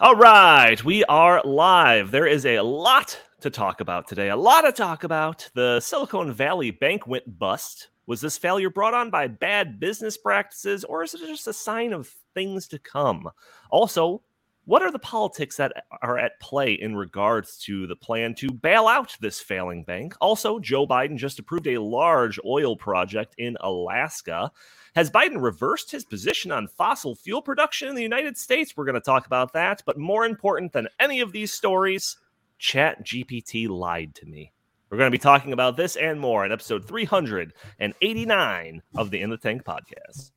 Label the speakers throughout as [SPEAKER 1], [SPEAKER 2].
[SPEAKER 1] All right, we are live. There is a lot to talk about today. A lot to talk about. The Silicon Valley Bank went bust. Was this failure brought on by bad business practices, or is it just a sign of things to come? Also, what are the politics that are at play in regards to the plan to bail out this failing bank? Also, Joe Biden just approved a large oil project in Alaska. Has Biden reversed his position on fossil fuel production in the United States? We're going to talk about that. But more important than any of these stories, Chat GPT lied to me. We're going to be talking about this and more in episode 389 of the In the Tank podcast.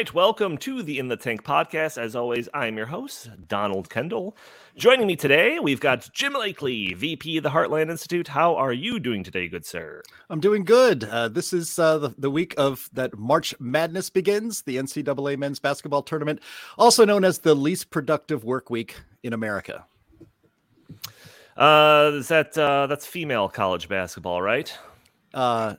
[SPEAKER 1] Right, welcome to the In the Tank podcast. As always, I'm your host, Donald Kendal. Joining me today, we've got Jim Lakely, VP of the Heartland Institute. How are you doing today, good sir?
[SPEAKER 2] I'm doing good. Uh, this is uh, the, the week of that March Madness begins, the NCAA men's basketball tournament, also known as the least productive work week in America.
[SPEAKER 1] Uh, is that uh, that's female college basketball, right?
[SPEAKER 2] Uh,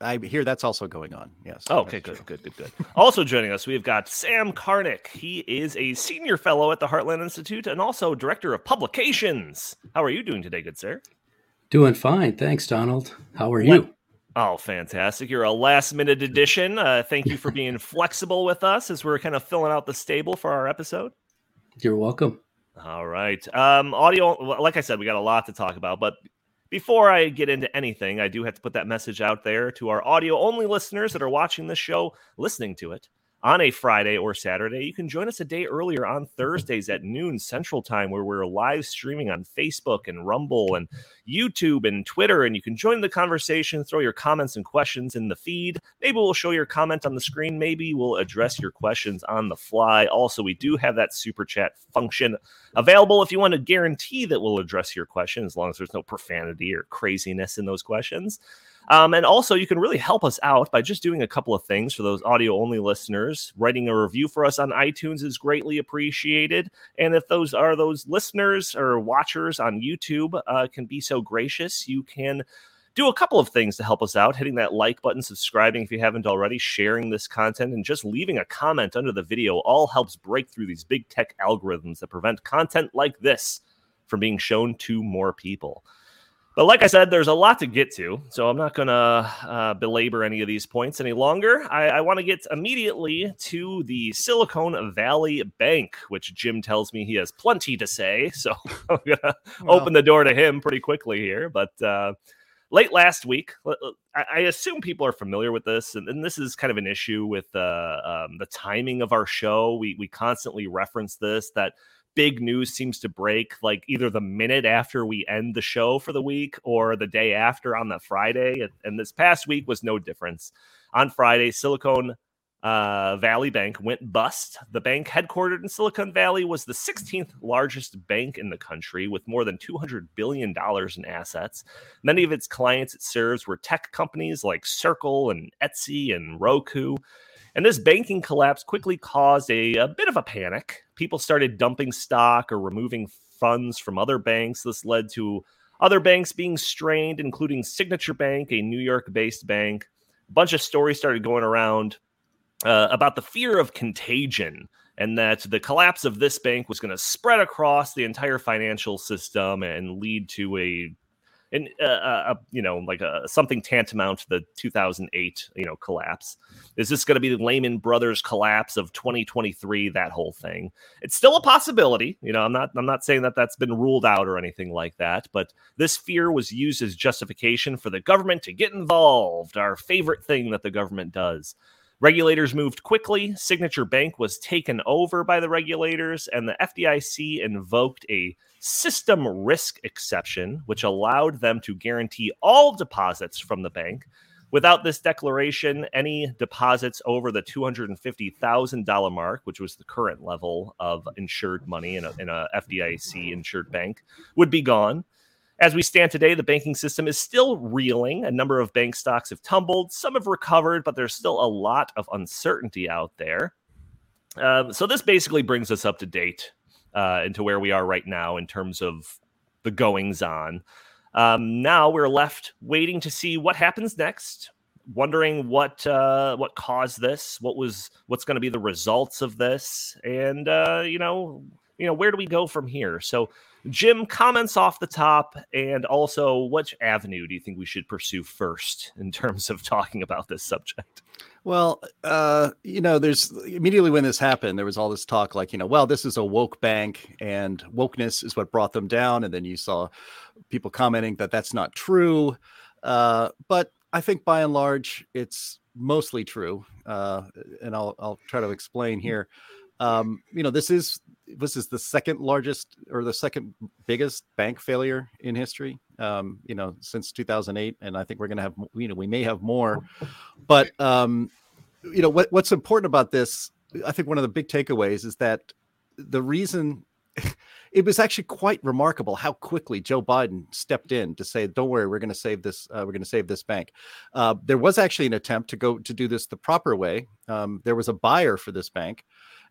[SPEAKER 2] I hear that's also going on. Yes.
[SPEAKER 1] Oh, okay, good, good, good, good. also joining us, we've got Sam Karnick. He is a senior fellow at the Heartland Institute and also director of publications. How are you doing today, good sir?
[SPEAKER 3] Doing fine. Thanks, Donald. How are you?
[SPEAKER 1] Oh, fantastic. You're a last minute addition. Uh, thank you for being flexible with us as we're kind of filling out the stable for our episode.
[SPEAKER 3] You're welcome.
[SPEAKER 1] All right. Um, audio, like I said, we got a lot to talk about, but before I get into anything, I do have to put that message out there to our audio only listeners that are watching this show, listening to it on a Friday or Saturday. You can join us a day earlier on Thursdays at noon Central Time, where we're live streaming on Facebook and Rumble and YouTube and Twitter. And you can join the conversation, throw your comments and questions in the feed. Maybe we'll show your comment on the screen. Maybe we'll address your questions on the fly. Also, we do have that super chat function available if you want to guarantee that we'll address your question, as long as there's no profanity or craziness in those questions. Um, and also, you can really help us out by just doing a couple of things for those audio only listeners. Writing a review for us on iTunes is greatly appreciated. And if those are those listeners or watchers on YouTube, uh, can be so gracious, you can do a couple of things to help us out hitting that like button, subscribing if you haven't already, sharing this content, and just leaving a comment under the video all helps break through these big tech algorithms that prevent content like this from being shown to more people. But like I said, there's a lot to get to, so I'm not going to uh, belabor any of these points any longer. I, I want to get immediately to the Silicon Valley Bank, which Jim tells me he has plenty to say. So I'm going to well. open the door to him pretty quickly here. But uh, late last week, I assume people are familiar with this, and, and this is kind of an issue with uh, um, the timing of our show. We we constantly reference this that big news seems to break like either the minute after we end the show for the week or the day after on the Friday. And this past week was no difference. On Friday, Silicon uh, Valley Bank went bust. The bank, headquartered in Silicon Valley, was the 16th largest bank in the country with more than $200 billion in assets. Many of its clients it serves were tech companies like Circle and Etsy and Roku. And this banking collapse quickly caused a, a bit of a panic. People started dumping stock or removing funds from other banks. This led to other banks being strained, including Signature Bank, a New York based bank. A bunch of stories started going around uh, about the fear of contagion and that the collapse of this bank was going to spread across the entire financial system and lead to a and uh, uh, you know like a, something tantamount to the 2008 you know collapse. Is this going to be the lehman brothers collapse of 2023 that whole thing? It's still a possibility you know i'm not i'm not saying that that's been ruled out or anything like that but this fear was used as justification for the government to get involved our favorite thing that the government does Regulators moved quickly. Signature Bank was taken over by the regulators, and the FDIC invoked a system risk exception, which allowed them to guarantee all deposits from the bank. Without this declaration, any deposits over the $250,000 mark, which was the current level of insured money in a, in a FDIC insured bank, would be gone. As we stand today, the banking system is still reeling. A number of bank stocks have tumbled. Some have recovered, but there's still a lot of uncertainty out there. Um, so, this basically brings us up to date uh, into where we are right now in terms of the goings on. Um, now we're left waiting to see what happens next, wondering what uh, what caused this, what was what's going to be the results of this, and uh, you know, you know, where do we go from here? So Jim, comments off the top, and also which avenue do you think we should pursue first in terms of talking about this subject?
[SPEAKER 2] Well, uh, you know, there's immediately when this happened, there was all this talk like, you know, well, this is a woke bank and wokeness is what brought them down. And then you saw people commenting that that's not true. Uh, but I think by and large, it's mostly true. Uh, and I'll, I'll try to explain here. Um, you know, this is this is the second largest or the second biggest bank failure in history. Um, you know, since 2008, and I think we're going to have you know we may have more, but um, you know what what's important about this? I think one of the big takeaways is that the reason it was actually quite remarkable how quickly Joe Biden stepped in to say, "Don't worry, we're going to save this. Uh, we're going to save this bank." Uh, there was actually an attempt to go to do this the proper way. Um, there was a buyer for this bank,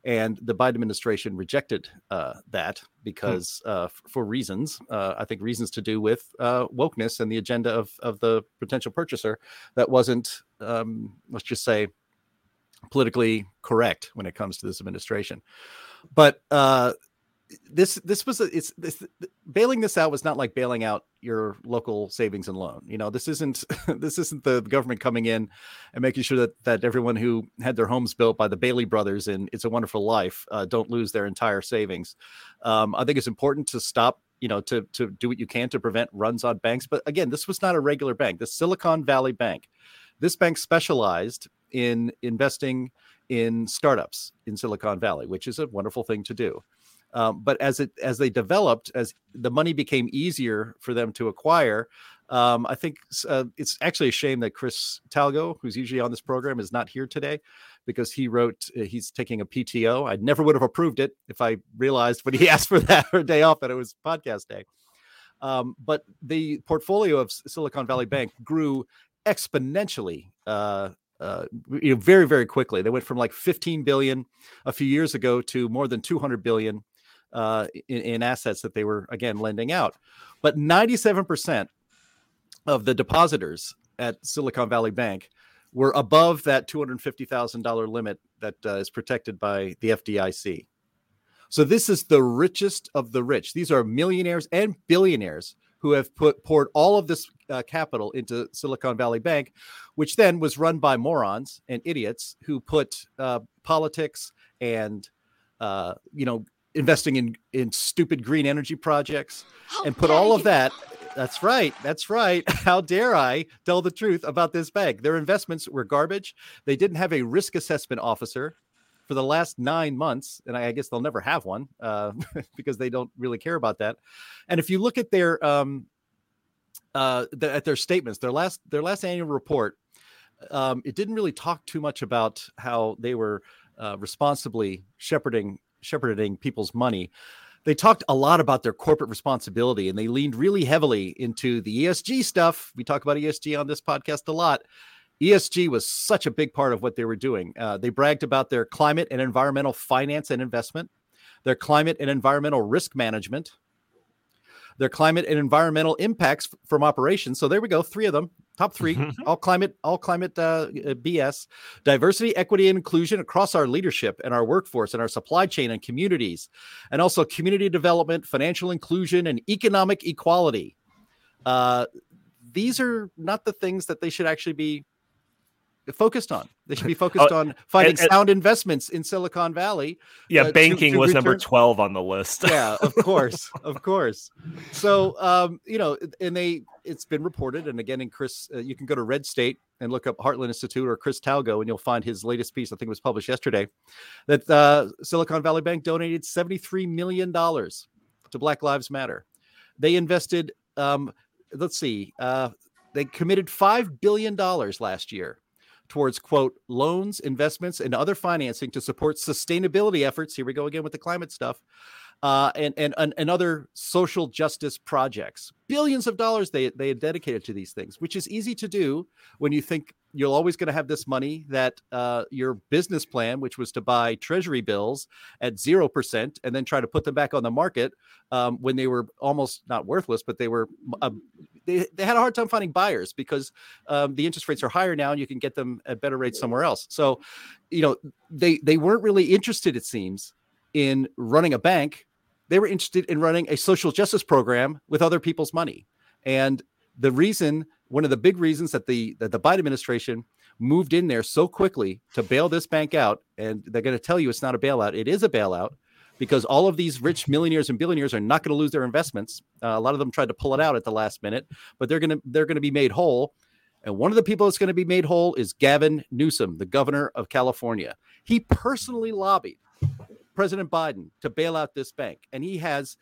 [SPEAKER 2] and the Biden administration rejected uh, that hmm. because hmm. uh, f- for reasons, uh, I think reasons to do with uh, wokeness and the agenda of of the potential purchaser that wasn't, um, let's just say, politically correct when it comes to this administration. But uh, this this was a, it's this bailing this out was not like bailing out your local savings and loan you know this isn't this isn't the government coming in and making sure that that everyone who had their homes built by the bailey brothers in it's a wonderful life uh, don't lose their entire savings. Um, i think it's important to stop you know to to do what you can to prevent runs on banks but again this was not a regular bank. The silicon valley bank this bank specialized in investing in startups in silicon valley which is a wonderful thing to do um, but as it as they developed, as the money became easier for them to acquire, um, I think uh, it's actually a shame that Chris Talgo, who's usually on this program, is not here today because he wrote uh, he's taking a PTO. I never would have approved it if I realized when he asked for that or day off that it was podcast day. Um, but the portfolio of Silicon Valley Bank grew exponentially uh, uh, you know, very very quickly. They went from like 15 billion a few years ago to more than 200 billion uh, in, in assets that they were again lending out. But 97% of the depositors at Silicon Valley Bank were above that $250,000 limit that uh, is protected by the FDIC. So this is the richest of the rich. These are millionaires and billionaires who have put poured all of this uh, capital into Silicon Valley Bank, which then was run by morons and idiots who put uh, politics and uh, you know investing in in stupid green energy projects How and put all of that that's right that's right how dare i tell the truth about this bank? Their investments were garbage. They didn't have a risk assessment officer for the last nine months and i guess they'll never have one uh, because they don't really care about that. And if you look at their um uh the, at their statements their last their last annual report um, it didn't really talk too much about how they were uh, responsibly shepherding shepherding people's money they talked a lot about their corporate responsibility and they leaned really heavily into the ESG stuff. We talk about ESG on this podcast a lot. ESG was such a big part of what they were doing. Uh, they bragged about their climate and environmental finance and investment, their climate and environmental risk management, their climate and environmental impacts from operations. So there we go, three of them. Top three, all climate, all climate uh, BS, diversity, equity, and inclusion across our leadership and our workforce and our supply chain and communities, and also community development, financial inclusion, and economic equality. Uh, these are not the things that they should actually be focused on. They should be focused oh, on finding and, and, sound investments in Silicon Valley.
[SPEAKER 1] Yeah, uh, banking to, to was return... number 12 on the list.
[SPEAKER 2] yeah, of course. Of course. So, um, you know, and they it's been reported and again in Chris uh, you can go to Red State and look up Heartland Institute or Chris Talgo and you'll find his latest piece I think it was published yesterday that uh, Silicon Valley Bank donated 73 million dollars to Black Lives Matter. They invested um, let's see uh, they committed five billion dollars last year towards quote loans, investments, and other financing to support sustainability efforts. Here we go again with the climate stuff. Uh, and, and and other social justice projects. Billions of dollars they they dedicated to these things, which is easy to do when you think you're always going to have this money that uh, your business plan, which was to buy treasury bills at 0% and then try to put them back on the market um, when they were almost not worthless, but they were, uh, they, they had a hard time finding buyers because um, the interest rates are higher now and you can get them at better rates somewhere else. So, you know, they, they weren't really interested, it seems, in running a bank. They were interested in running a social justice program with other people's money. And the reason one of the big reasons that the that the Biden administration moved in there so quickly to bail this bank out, and they're going to tell you it's not a bailout. It is a bailout because all of these rich millionaires and billionaires are not going to lose their investments. Uh, a lot of them tried to pull it out at the last minute, but they're going to they're going to be made whole. And one of the people that's going to be made whole is Gavin Newsom, the governor of California. He personally lobbied President Biden to bail out this bank, and he has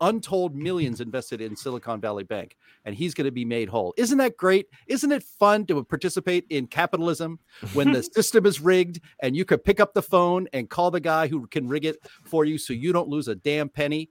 [SPEAKER 2] untold millions invested in Silicon Valley Bank, and he's going to be made whole. Isn't that great? Isn't it fun to participate in capitalism when the system is rigged and you could pick up the phone and call the guy who can rig it for you so you don't lose a damn penny?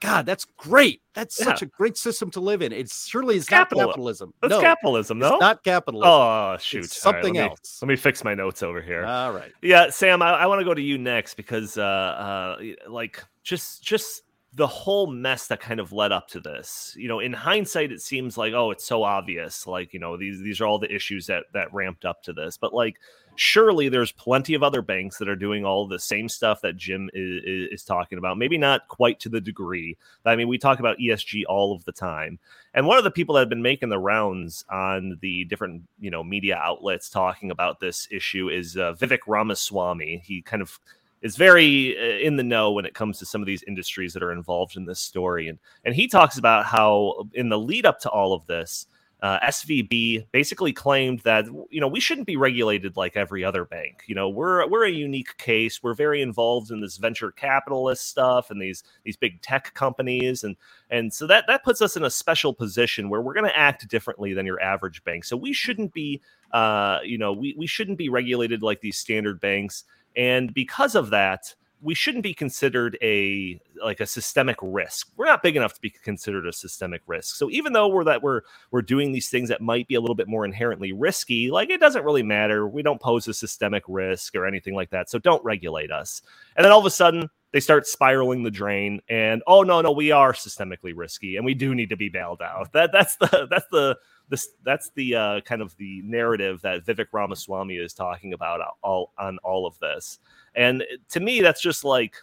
[SPEAKER 2] God, that's great. That's yeah. such a great system to live in. It surely is Capital. not capitalism.
[SPEAKER 1] It's no, capitalism, no?
[SPEAKER 2] not capitalism.
[SPEAKER 1] Oh, shoot.
[SPEAKER 2] It's something
[SPEAKER 1] right, let
[SPEAKER 2] else.
[SPEAKER 1] Me, let me fix my notes over here.
[SPEAKER 2] All right.
[SPEAKER 1] Yeah, Sam, I, I want to go to you next because, uh, uh, like, just, just the whole mess that kind of led up to this you know in hindsight it seems like oh it's so obvious like you know these these are all the issues that that ramped up to this. But like surely there's plenty of other banks that are doing all the same stuff that jim is, is talking about maybe not quite to the degree i mean we talk about esg all of the time. And one of the people that have been making the rounds on the different you know media outlets talking about this issue is uh, vivek ramaswamy. He kind of is very uh, in the know when it comes to some of these industries that are involved in this story. And and he talks about how in the lead up to all of this, uh, SVB basically claimed that you know we shouldn't be regulated like every other bank. You know we're we're a unique case. We're very involved in this venture capitalist stuff and these these big tech companies, and and so that that puts us in a special position where we're going to act differently than your average bank. So we shouldn't be uh, you know we we shouldn't be regulated like these standard banks. And because of that, we shouldn't be considered a like a systemic risk. We're not big enough to be considered a systemic risk. So even though we're that we're we're doing these things that might be a little bit more inherently risky, like it doesn't really matter. We don't pose a systemic risk or anything like that. So don't regulate us. And then all of a sudden they start spiraling the drain and oh no no we are systemically risky and we do need to be bailed out. That that's the that's the this that's the uh, kind of the narrative that Vivek Ramaswamy is talking about all on all of this. And to me, that's just like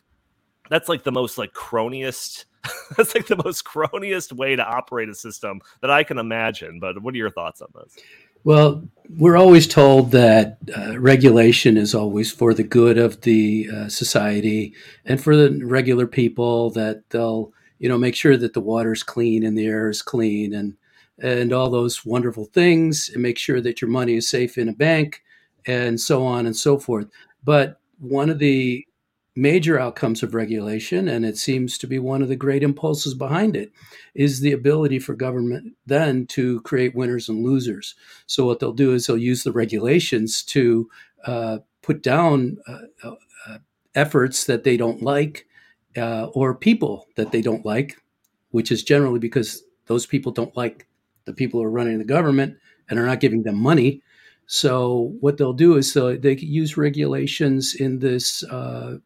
[SPEAKER 1] that's like the most like cronyist. that's like the most cronyist way to operate a system that I can imagine. But what are your thoughts on this?
[SPEAKER 3] Well, we're always told that uh, regulation is always for the good of the uh, society and for the regular people. That they'll, you know, make sure that the water's clean and the air is clean, and and all those wonderful things and make sure that your money is safe in a bank and so on and so forth. But one of the major outcomes of regulation, and it seems to be one of the great impulses behind it, is the ability for government then to create winners and losers. So, what they'll do is they'll use the regulations to uh, put down uh, uh, efforts that they don't like uh, or people that they don't like, which is generally because those people don't like the people who are running the government and are not giving them money. So what they'll do is they use regulations in this, uh,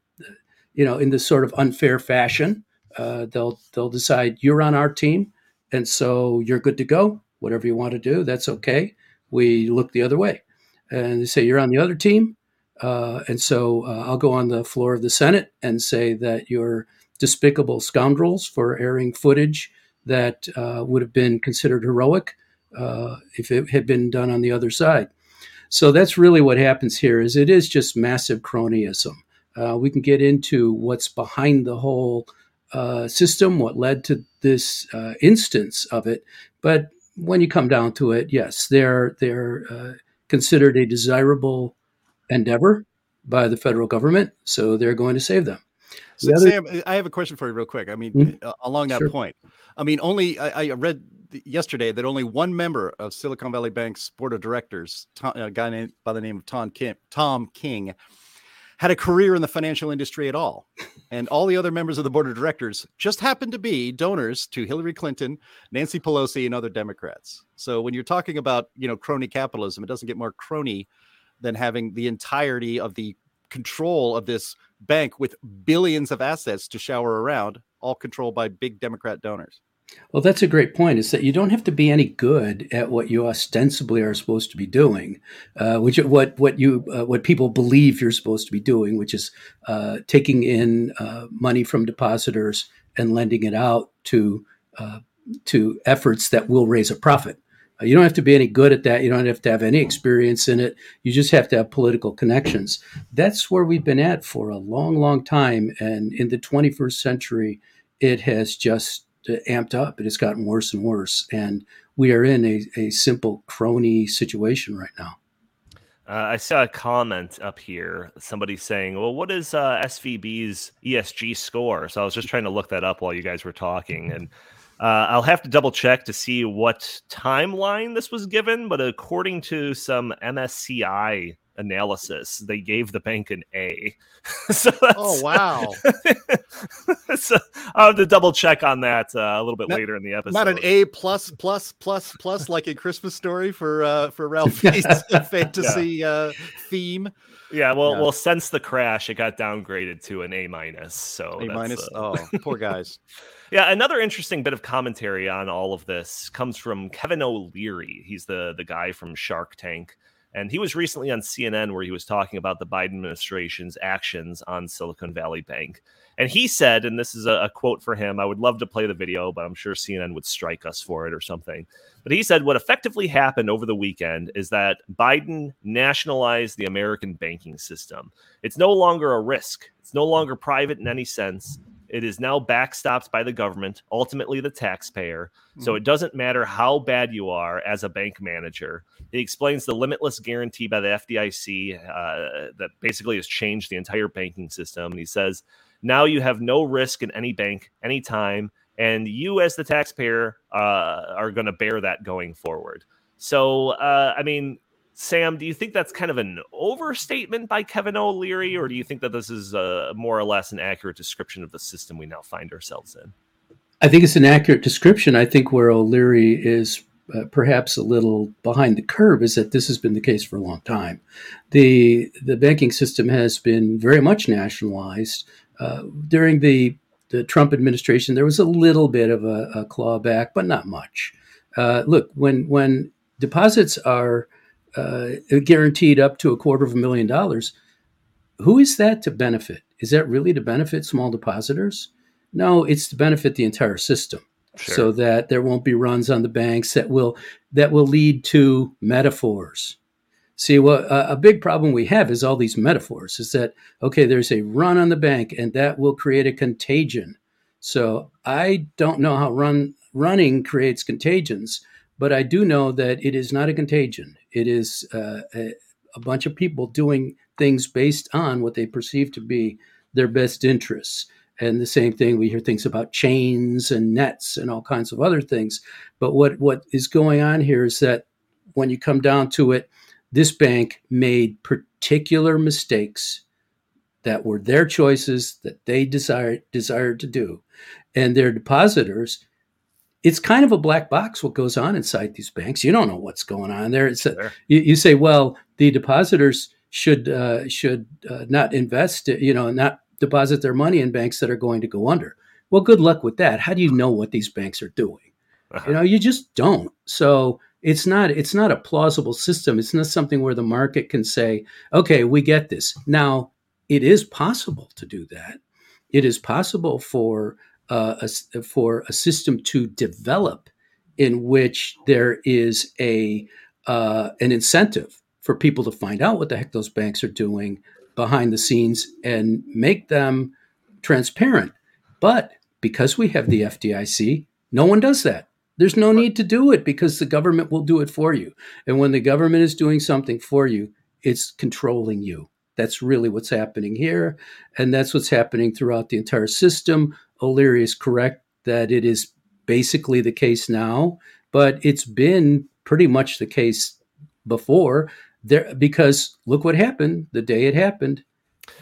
[SPEAKER 3] you know, in this sort of unfair fashion. Uh, they'll they'll decide you're on our team, and so you're good to go. Whatever you want to do, that's okay. We look the other way, and they say you're on the other team, uh, and so uh, I'll go on the floor of the Senate and say that you're despicable scoundrels for airing footage that uh, would have been considered heroic uh, if it had been done on the other side. So that's really what happens here. Is it is just massive cronyism. Uh, we can get into what's behind the whole uh, system, what led to this uh, instance of it, but when you come down to it, yes, they're they're uh, considered a desirable endeavor by the federal government, so they're going to save them.
[SPEAKER 2] So, other... Sam, I have a question for you, real quick. I mean, mm-hmm. uh, along that sure. point, I mean, only I, I, read yesterday that only one member of Silicon Valley Bank's board of directors, Tom, a guy named, by the name of Tom Kim, Tom King, had a career in the financial industry at all. And all the other members of the board of directors just happened to be donors to Hillary Clinton, Nancy Pelosi, and other Democrats. So when you're talking about, you know, crony capitalism, it doesn't get more crony than having the entirety of the control of this bank with billions of assets to shower around, all controlled by big Democrat donors.
[SPEAKER 3] Well, that's a great point. Is that you don't have to be any good at what you ostensibly are supposed to be doing, uh, which what what you uh, what people believe you're supposed to be doing, which is uh, taking in uh, money from depositors and lending it out to uh, to efforts that will raise a profit. Uh, you don't have to be any good at that. You don't have to have any experience in it. You just have to have political connections. That's where we've been at for a long, long time. And in the 21st century, it has just amped up. It has gotten worse and worse. And we are in a, a simple crony situation right now.
[SPEAKER 1] Uh, I saw a comment up here. Somebody saying, "Well, what is uh, SVB's ESG score?" So I was just trying to look that up while you guys were talking, and uh, I'll have to double check to see what timeline this was given. But according to some MSCI analysis, they gave the bank an A.
[SPEAKER 2] so oh wow!
[SPEAKER 1] so I'll have to double check on that uh, a little bit not, later in the episode.
[SPEAKER 2] Not an A plus plus plus plus like a Christmas story for uh, for Ralphie's fantasy yeah. uh, theme.
[SPEAKER 1] Yeah, well, yeah. well, since the crash, it got downgraded to an A minus. So
[SPEAKER 2] A minus. Uh... Oh, poor guys.
[SPEAKER 1] yeah, another interesting bit of commentary on all of this comes from Kevin O'Leary. He's the the guy from Shark Tank. And he was recently on CNN where he was talking about the Biden administration's actions on Silicon Valley Bank. And he said, and this is a, a, quote for him, I would love to play the video, but I'm sure CNN would strike us for it or something. But he said, what effectively happened over the weekend is that Biden nationalized the American banking system. It's no longer a risk, it's no longer private in any sense. It is now backstopped by the government, ultimately the taxpayer. Mm-hmm. So it doesn't matter how bad you are as a bank manager. He explains the limitless guarantee by the FDIC uh, that basically has changed the entire banking system. And he says, now you have no risk in any bank, anytime. And you, as the taxpayer, uh, are going to bear that going forward. So, uh, I mean, Sam, do you think that's kind of an overstatement by Kevin O'Leary, or do you think that this is a, more or less an accurate description of the system we now find ourselves in?
[SPEAKER 3] I think it's an accurate description. I think where O'Leary is uh, perhaps a little behind the curve is that this has been the case for a long time. The the banking system has been very much nationalized. Uh, during the the Trump administration, there was a little bit of a, a clawback, but not much. Uh, look, when when deposits are uh, guaranteed up to a quarter of a million dollars. Who is that to benefit? Is that really to benefit small depositors? No, it's to benefit the entire system. Sure. So that there won't be runs on the banks that will that will lead to metaphors. See, what well, a big problem we have is all these metaphors. Is that okay? There's a run on the bank, and that will create a contagion. So I don't know how run running creates contagions, but I do know that it is not a contagion. It is uh, a, a, bunch of people doing things based on what they perceive to be their best interests. And the same thing, we hear things about chains and nets and all kinds of other things. But what, what is going on here is that when you come down to it, this bank made particular mistakes that were their choices that they desired desired to do. And their depositors it's kind of a black box what goes on inside these banks. You don't know what's going on there. It's a, you, you, say, well, the depositors should uh, should uh, not invest, you know, not deposit their money in banks that are going to go under. Well, good luck with that. How do you know what these banks are doing? Uh-huh. You know, you just don't. So it's not it's not a plausible system. It's not something where the market can say, okay, we get this. Now, it is possible to do that. It is possible for uh, for a system to develop in which there is a uh, an incentive for people to find out what the heck those banks are doing behind the scenes and make them transparent. But because we have the FDIC, no one does that. There's no need to do it because the government will do it for you. And when the government is doing something for you, it's controlling you. That's really what's happening here. And that's what's happening throughout the entire system. O'Leary is correct that it is basically the case now, but it's been pretty much the case before there because look what happened the day it happened.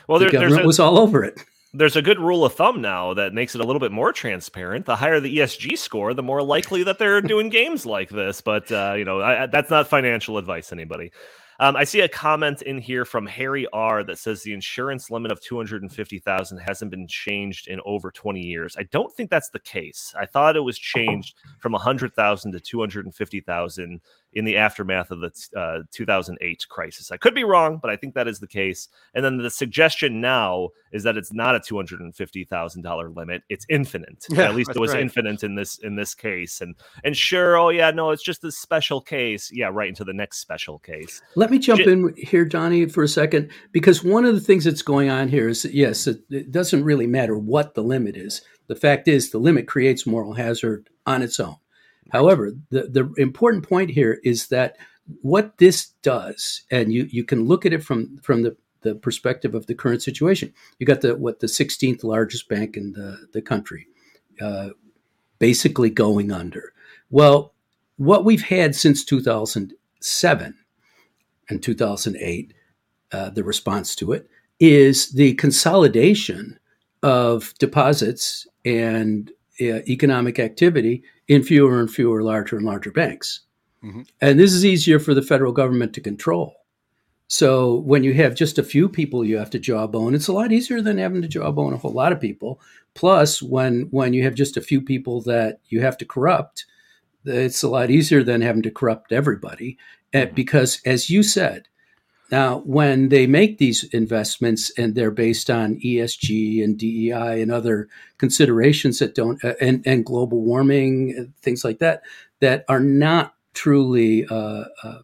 [SPEAKER 3] Well, the there, government a, was all over it.
[SPEAKER 1] There's a good rule of thumb now that makes it a little bit more transparent. The higher the ESG score, the more likely that they're doing games like this. But uh, you know, I, that's not financial advice, anybody. Um, I see a comment in here from Harry R that says the insurance limit of 250,000 hasn't been changed in over 20 years. I don't think that's the case. I thought it was changed from 100,000 to 250,000 in the aftermath of the uh, 2008 crisis. I could be wrong, but I think that is the case. And then the suggestion now is that it's not a $250,000 limit; it's infinite. Yeah, At least it was right. infinite in this in this case. And and sure, oh yeah, no, it's just this special case. Yeah, right into the next special case.
[SPEAKER 3] Let me jump J- in here, Donnie, for a second, because one of the things that's going on here is that, yes, it, it doesn't really matter what the limit is. The fact is, the limit creates moral hazard on its own. However, the, the important point here is that what this does, and you, you can look at it from, from the, the perspective of the current situation. You got the what the 16th largest bank in the, the country, uh, basically going under. Well, what we've had since 2007 and 2008, uh, the response to it is the consolidation of deposits and uh, economic activity in fewer and fewer larger and larger banks. Mm-hmm. And this is easier for the federal government to control. So when you have just a few people you have to jawbone, it's a lot easier than having to jawbone a whole lot of people. Plus, when when you have just a few people that you have to corrupt, it's a lot easier than having to corrupt everybody. Mm-hmm. Because, as you said, now, when they make these investments and they're based on ESG and DEI and other considerations that don't, uh, and, and global warming, things like that, that are not truly uh, uh,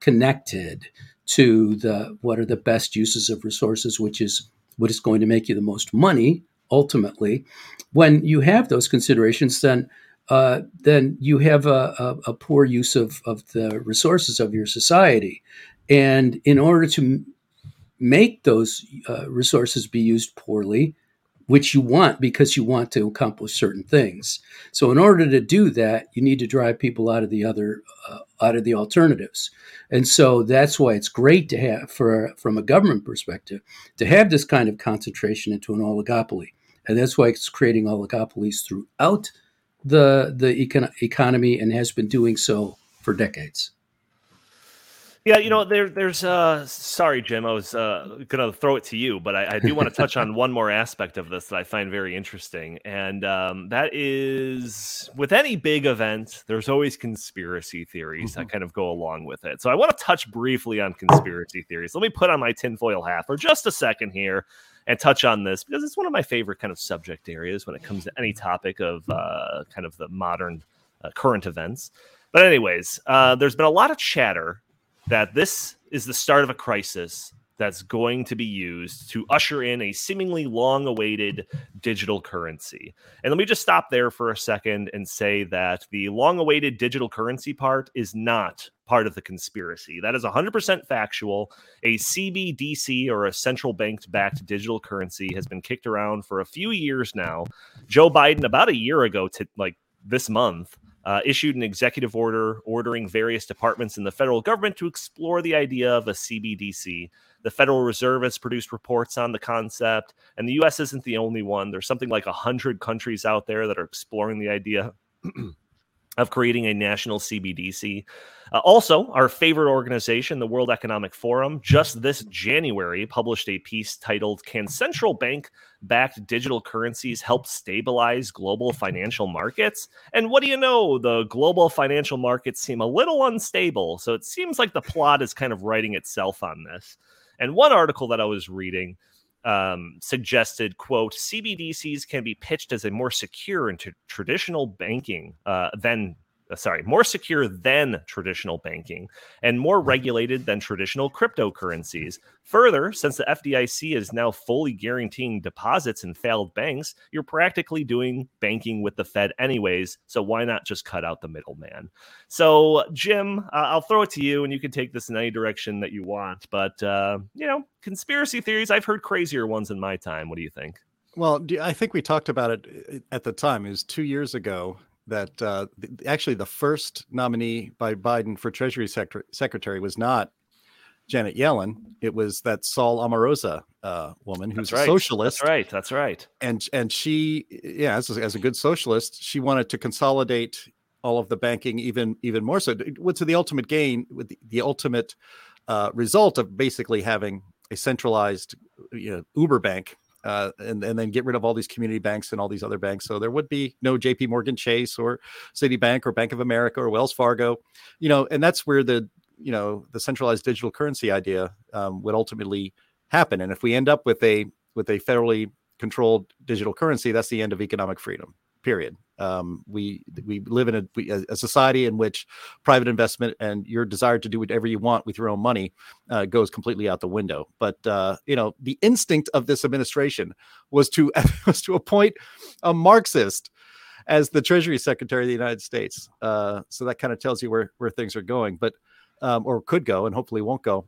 [SPEAKER 3] connected to the what are the best uses of resources, which is what is going to make you the most money ultimately. When you have those considerations, then uh, then you have a, a, a, poor use of, of the resources of your society. And in order to make those uh, resources be used poorly, which you want because you want to accomplish certain things. So, in order to do that, you need to drive people out of the other, uh, out of the alternatives. And so that's why it's great to have, for from a government perspective, to have this kind of concentration into an oligopoly. And that's why it's creating oligopolies throughout the the econ- economy and has been doing so for decades.
[SPEAKER 1] Yeah, you know, there, there's. Uh, sorry, Jim, I was uh, gonna throw it to you, but I, I do want to touch on one more aspect of this that I find very interesting, and um, that is with any big event, there's always conspiracy theories mm-hmm. that kind of go along with it. So I want to touch briefly on conspiracy theories. Let me put on my tinfoil hat for just a second here and touch on this because it's one of my favorite kind of subject areas when it comes to any topic of uh, kind of the modern uh, current events. But anyways, uh, there's been a lot of chatter that this is the start of a crisis that's going to be used to usher in a seemingly long awaited digital currency. And let me just stop there for a second and say that the long awaited digital currency part is not part of the conspiracy. That is 100% factual. A CBDC or a central bank backed digital currency has been kicked around for a few years now. Joe Biden, about a year ago to like this month, uh, issued an executive order ordering various departments in the federal government to explore the idea of a CBDC. The Federal Reserve has produced reports on the concept, and the U.S. isn't the only one. There's something like 100 countries out there that are exploring the idea. of creating a national CBDC. Uh, also, our favorite organization, the World Economic Forum, just this January published a piece titled Can Central Bank Backed Digital Currencies Help Stabilize Global Financial Markets? And what do you know? The global financial markets seem a little unstable. So it seems like the plot is kind of writing itself on this. And one article that I was reading um, suggested, quote, CBDCs can be pitched as a more secure and traditional banking uh, than sorry, more secure than traditional banking and more regulated than traditional cryptocurrencies. Further, since the FDIC is now fully guaranteeing deposits in failed banks, you're practically doing banking with the Fed anyways. So why not just cut out the middleman? So, Jim, uh, I'll throw it to you and you can take this in any direction that you want. But, uh, you know, conspiracy theories, I've heard crazier ones in my time. What do you think?
[SPEAKER 2] Well, I think we talked about it uh, at the time. It was two years ago that uh, th- actually the first nominee by Biden for Treasury Secretary, Secretary was not Janet Yellen. It was that Saul Omarova uh, woman who's
[SPEAKER 1] right.
[SPEAKER 2] a socialist,
[SPEAKER 1] That's right. That's right.
[SPEAKER 2] and and she, yeah, as a, as a good socialist, she wanted to consolidate all of the banking even even more so. What's the ultimate gain with the, the ultimate uh, result of basically having a centralized, you know, Uber bank uh, and, and then get rid of all these community banks and all these other banks. So there would be no JP Morgan Chase or Citibank or Bank of America or Wells Fargo, you know, and that's where the, you know, the centralized digital currency idea um, would ultimately happen. And if we end up with a, with a federally controlled digital currency, that's the end of economic freedom, period. Um, we, we live in a, we- a, society in which private investment and your desire to do whatever you want with your own money uh, goes completely out the window. But uh, you know, the instinct of this administration was to was to appoint a Marxist as the Treasury Secretary of the United States. Uh, so that kind of tells you where where things are going, but um, or could go, and hopefully won't go.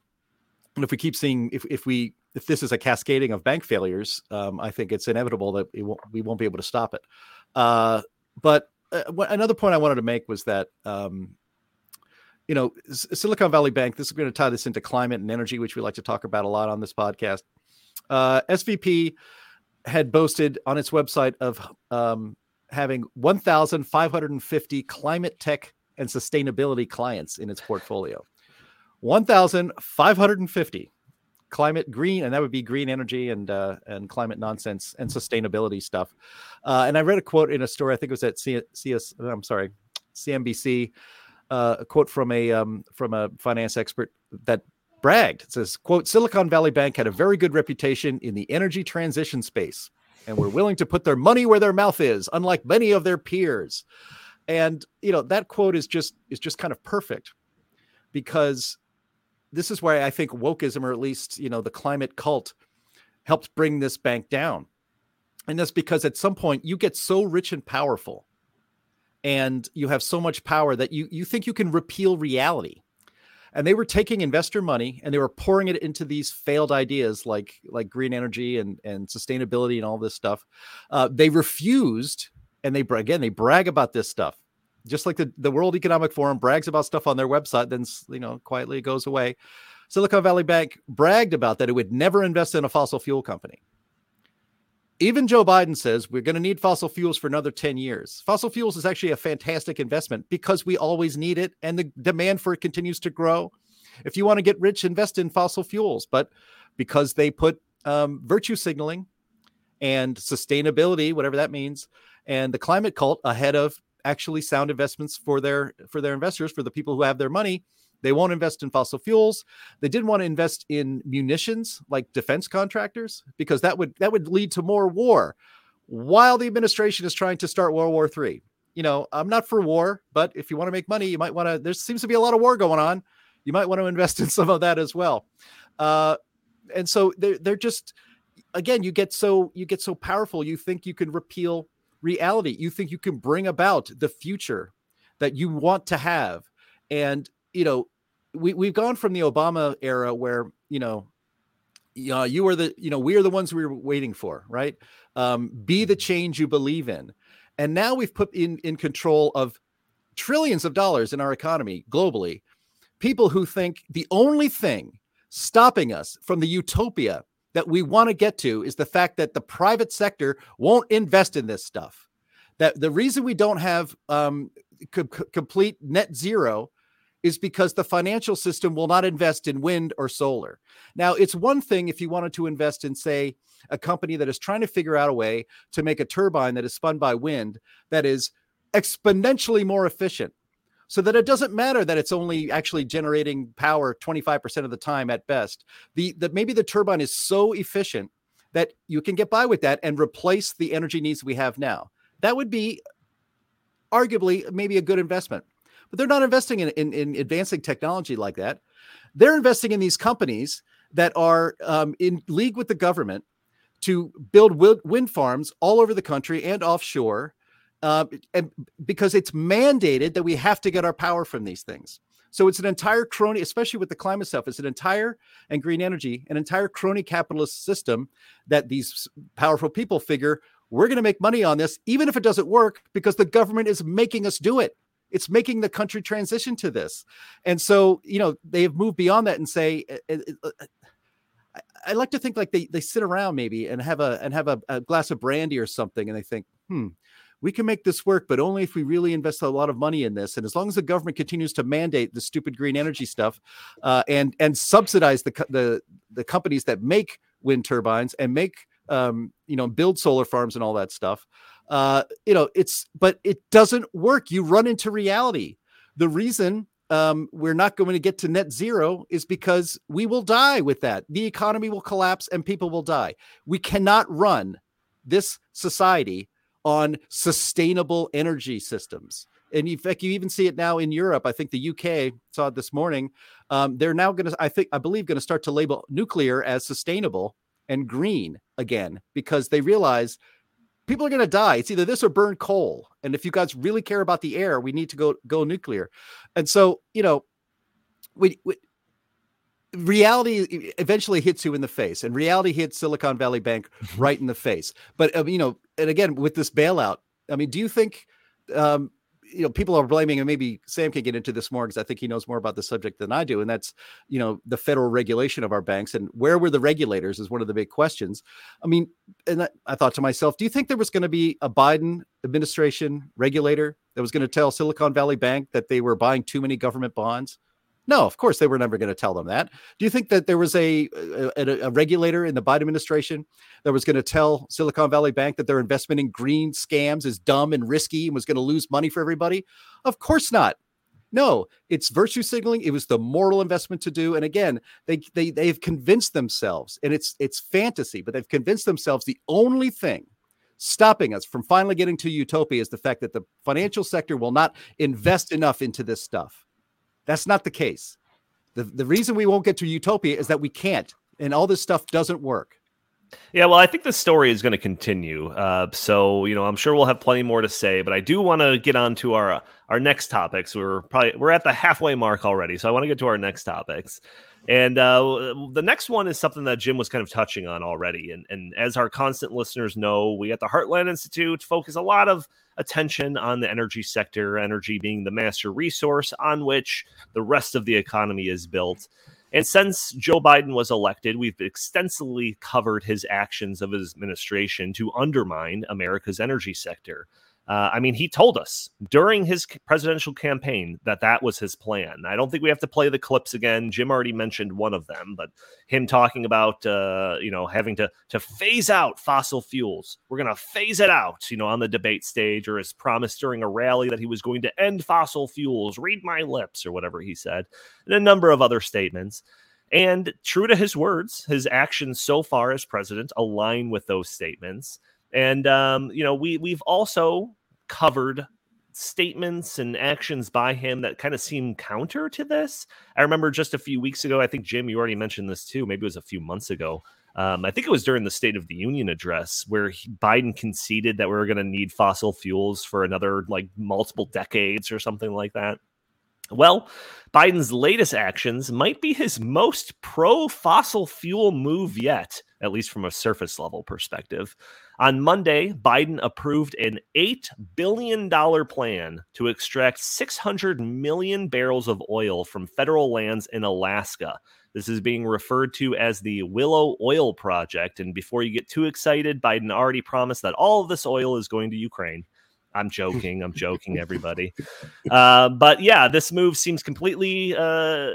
[SPEAKER 2] And if we keep seeing, if if we if this is a cascading of bank failures, um, I think it's inevitable that it won't, we won't be able to stop it. Uh, but uh, what- another point I wanted to make was that um, you know, S- Silicon Valley Bank, this is going to tie this into climate and energy, which we like to talk about a lot on this podcast. Uh, SVB had boasted on its website of um, having 1,550 climate tech and sustainability clients in its portfolio. 1,550 climate green, and that would be green energy and uh, and climate nonsense and sustainability stuff. Uh, and I read a quote in a story, I think it was at C- CS, I'm sorry, CNBC, uh, a quote from a um, from a finance expert that bragged. It says, "quote Silicon Valley Bank had a very good reputation in the energy transition space, and were willing to put their money where their mouth is, unlike many of their peers." And you know that quote is just is just kind of perfect because this is why I think wokeism, or at least you know the climate cult, helped bring this bank down. And that's because at some point you get so rich and powerful and you have so much power that you you think you can repeal reality. And they were taking investor money and they were pouring it into these failed ideas like like green energy and and sustainability and all this stuff. Uh, they refused and they again they brag about this stuff just like the, the world economic forum brags about stuff on their website then you know quietly it goes away silicon valley bank bragged about that it would never invest in a fossil fuel company even Joe Biden says we're going to need fossil fuels for another 10 years. Fossil fuels is actually a fantastic investment because we always need it and the demand for it continues to grow. If you want to get rich, invest in fossil fuels. But because they put um, virtue signaling and sustainability, whatever that means, and the climate cult ahead of actually sound investments for their for their investors, for the people who have their money, they won't invest in fossil fuels. They didn't want to invest in munitions like defense contractors because that would that would lead to more war. While the administration is trying to start World War three you know, I'm not for war, but if you want to make money, you might want to. There seems to be a lot of war going on. You might want to invest in some of that as well. Uh, and so they're they're just again, you get so you get so powerful. You think you can repeal reality. You think you can bring about the future that you want to have, and you know, we we've gone from the Obama era where you know, uh, you were the you know we are the ones we were waiting for, right? Um, be the change you believe in, and now we've put in in control of trillions of dollars in our economy globally. People who think the only thing stopping us from the utopia that we want to get to is the fact that the private sector won't invest in this stuff. That the reason we don't have um, co- co- complete net zero is because the financial system will not invest in wind or solar. Now, it's one thing if you wanted to invest in, say, a company that is trying to figure out a way to make a turbine that is spun by wind that is exponentially more efficient so that it doesn't matter that it's only actually generating power 25% of the time at best. The, the maybe the turbine is so efficient that you can get by with that and replace the energy needs we have now. That would be arguably maybe a good investment. But they're not investing in, in, in advancing technology like that. They're investing in these companies that are um, in league with the government to build wind farms all over the country and offshore, uh, and because it's mandated that we have to get our power from these things. So it's an entire crony, especially with the climate stuff. It's an entire and green energy, an entire crony capitalist system that these powerful people figure we're going to make money on this, even if it doesn't work, because the government is making us do it. It's making the country transition to this, and so you know they have moved beyond that and say. Uh, uh, uh, I like to think like they they sit around maybe and have a and have a, a glass of brandy or something, and they think, hmm, we can make this work, but only if we really invest a lot of money in this. And as long as the government continues to mandate the stupid green energy stuff, uh, and and subsidize the the the companies that make wind turbines and make um, you know build solar farms and all that stuff, uh, you know it's but it doesn't work. You run into reality. The reason um, we're not going to get to net zero is because we will die with that. The economy will collapse and people will die. We cannot run this society on sustainable energy systems. And in fact, you even see it now in Europe. I think the UK saw it this morning. Um, they're now going to, I think, I believe, going to start to label nuclear as sustainable and green again because they realize people are going to die. It's either this or burn coal. And if you guys really care about the air, we need to go go nuclear. And so, you know, we, we reality eventually hits you in the face and reality hits silicon valley bank right in the face. But um, you know and again with this bailout i mean do you think um, you know people are blaming and maybe sam can get into this more because i think he knows more about the subject than i do and that's you know the federal regulation of our banks and where were the regulators is one of the big questions. I mean and I, I thought to myself do you think there was going to be a biden administration regulator that was going to tell silicon valley bank that they were buying too many government bonds no, of course they were never going to tell them that. Do you think that there was a, uh, a, a regulator in the Biden administration that was going to tell Silicon Valley Bank that their investment in green scams is dumb and risky and was going to lose money for everybody? Of course not. No, it's virtue signaling. It was the moral investment to do. And again, they they they've convinced themselves, and it's it's fantasy, but they've convinced themselves the only thing stopping us from finally getting to utopia is the fact that the financial sector will not invest enough into this stuff. That's not the case. The, the reason we won't get to utopia is that we can't, and all this stuff doesn't work.
[SPEAKER 1] Yeah, well, I think the story is going to continue. Uh, so, you know, I'm sure we'll have plenty more to say, but I do want to get on to our our next topics. We're probably we're at the halfway mark already, so I want to get to our next topics. And uh, the next one is something that Jim was kind of touching on already. And, and as our constant listeners know, we at the Heartland Institute focus a lot of attention on the energy sector, energy being the master resource on which the rest of the economy is built. And since Joe Biden was elected, we've extensively covered his actions of his administration to undermine America's energy sector. Uh, I mean, he told us during his presidential campaign that that was his plan. I don't think we have to play the clips again. Jim already mentioned one of them, but him talking about uh, you know having to to phase out fossil fuels. We're going to phase it out, you know, on the debate stage, or his promise during a rally that he was going to end fossil fuels. Read my lips, or whatever he said, and a number of other statements. And true to his words, his actions so far as president align with those statements. And um, you know, we we've also covered statements and actions by him that kind of seem counter to this. I remember just a few weeks ago, I think Jim, you already mentioned this too. Maybe it was a few months ago. Um, I think it was during the State of the Union address where he, Biden conceded that we are going to need fossil fuels for another like multiple decades or something like that. Well, Biden's latest actions might be his most pro fossil fuel move yet, at least from a surface level perspective. On Monday, Biden approved an $8 billion plan to extract 600 million barrels of oil from federal lands in Alaska. This is being referred to as the Willow Oil Project. And before you get too excited, Biden already promised that all of this oil is going to Ukraine. I'm joking. I'm joking, everybody. Uh, but yeah, this move seems completely, uh,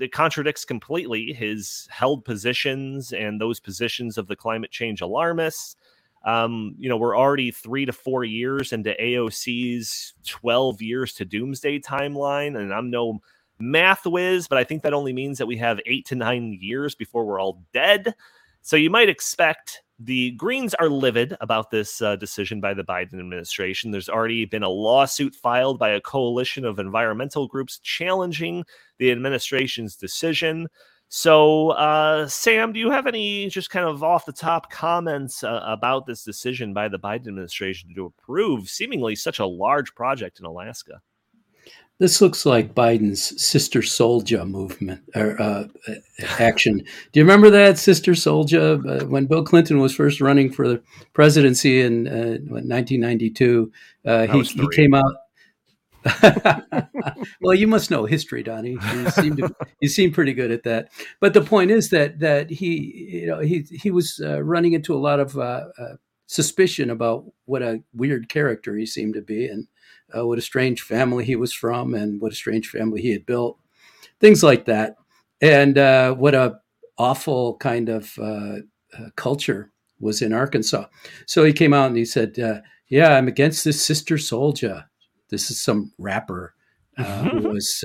[SPEAKER 1] it contradicts completely his held positions and those positions of the climate change alarmists. Um, you know, we're already three to four years into AOC's 12 years to doomsday timeline. And I'm no math whiz, but I think that only means that we have eight to nine years before we're all dead. So you might expect the Greens are livid about this uh, decision by the Biden administration. There's already been a lawsuit filed by a coalition of environmental groups challenging the administration's decision. So, uh, Sam, do you have any just kind of off the top comments uh, about this decision by the Biden administration to approve seemingly such a large project in Alaska?
[SPEAKER 3] This looks like Biden's Sister Souljah movement or uh, action. Do you remember that Sister Souljah uh, when Bill Clinton was first running for the presidency in uh, 1992? Uh, he, he came out. well, you must know history, Donnie. You seem to, you seem pretty good at that. But the point is that that he you know he he was uh, running into a lot of uh, suspicion about what a weird character he seemed to be, and uh, what a strange family he was from and what a strange family he had built, things like that, and uh, what a awful kind of uh, uh culture was in Arkansas. So he came out and he said, uh, "Yeah, I'm against this Sister Souljah. This is some rapper uh, who mm-hmm. was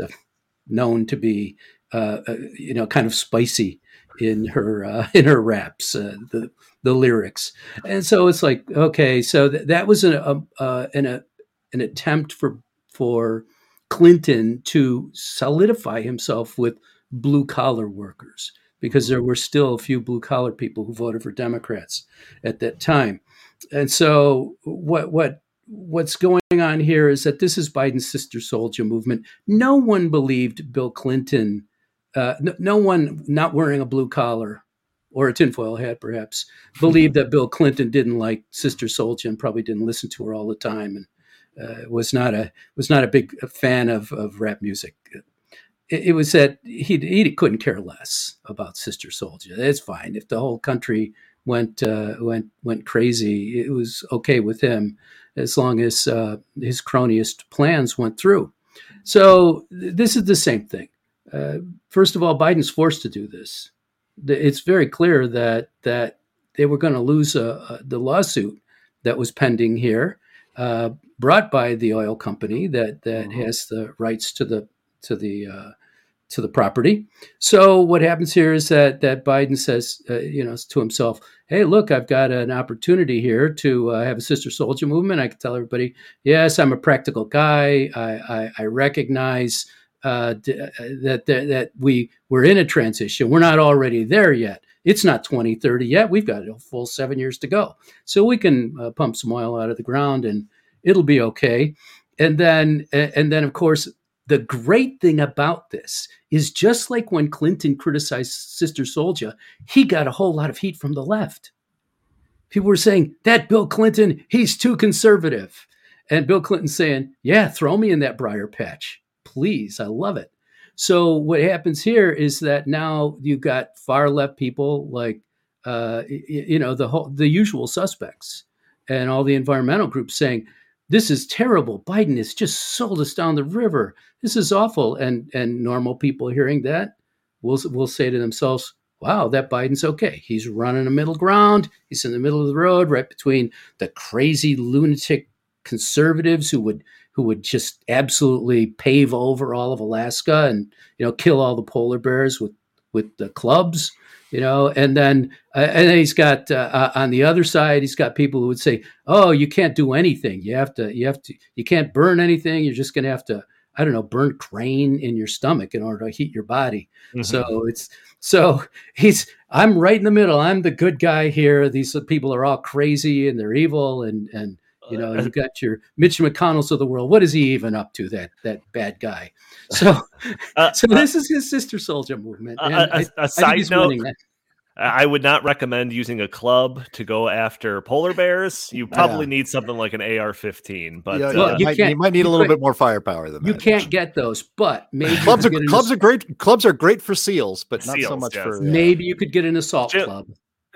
[SPEAKER 3] known to be, you know, kind of spicy." in her uh, in her raps, uh, the the lyrics, and so it's like okay, so th- that was an a, uh, an a, an attempt for for Clinton to solidify himself with blue collar workers because there were still a few blue collar people who voted for Democrats at that time. And so what what what's going on here is that this is Biden's Sister Souljah movement. No one believed Bill Clinton. Uh, no, no, one not wearing a blue collar or a tinfoil hat, perhaps, believed that Bill Clinton didn't like Sister Souljah and probably didn't listen to her all the time and uh, was not a was not a big fan of, of rap music. It, it was that he he couldn't care less about Sister Souljah. It's fine if the whole country went uh, went went crazy. It was okay with him as long as uh, his cronyist plans went through. So this is the same thing. Uh, first of all, Biden's forced to do this. It's very clear that that they were going to lose a, a, the lawsuit that was pending here. Uh, brought by the oil company that that mm-hmm. has the rights to the to the uh, to the property. So what happens here is that that Biden says, uh, you know, to himself, "Hey, look, I've got an opportunity here to uh, have a Sister Souljah movement. I can tell everybody, yes, I'm a practical guy. I, I, I recognize." Uh, d- uh, that, that that we we're in a transition. We're not already there yet. It's not 2030 yet. We've got a full seven years to go. So we can uh, pump some oil out of the ground and it'll be okay. And then, and then, of course, the great thing about this is just like when Clinton criticized Sister Souljah, he got a whole lot of heat from the left. People were saying, that Bill Clinton, he's too conservative. And Bill Clinton saying, yeah, throw me in that briar patch. Please, I love it. So what happens here is that now you've got far left people like, uh, you know, the whole, the usual suspects and all the environmental groups saying, this is terrible. Biden has just sold us down the river. This is awful. And and normal people hearing that will will say to themselves, "Wow, that Biden's okay. He's running a middle ground. He's in the middle of the road, right between the crazy lunatic conservatives who would who would just absolutely pave over all of Alaska and you know kill all the polar bears with with the clubs." You know and then uh, and then he's got uh, uh, on the other side he's got people who would say oh you can't do anything. You have to you have to you can't burn anything. You're just going to have to i don't know burn grain in your stomach in order to heat your body. Mm-hmm. so it's so he's i'm right in the middle. I'm the good guy here. These people are all crazy and they're evil and and you know you got your mitch mcconnell's of the world what is he even up to that that bad guy so uh, so uh, this is his sister Souljah movement
[SPEAKER 1] a, a, side note I would not recommend using a club to go after polar bears. You probably yeah. need something like an AR-15, but yeah,
[SPEAKER 2] uh, you, might, you, might, need a little bit more firepower than
[SPEAKER 3] you that. You can't get those. But maybe
[SPEAKER 2] clubs are clubs are great. Clubs are great for seals, but not so much yes. for.
[SPEAKER 3] Maybe you could get an assault
[SPEAKER 1] Jim,
[SPEAKER 3] club.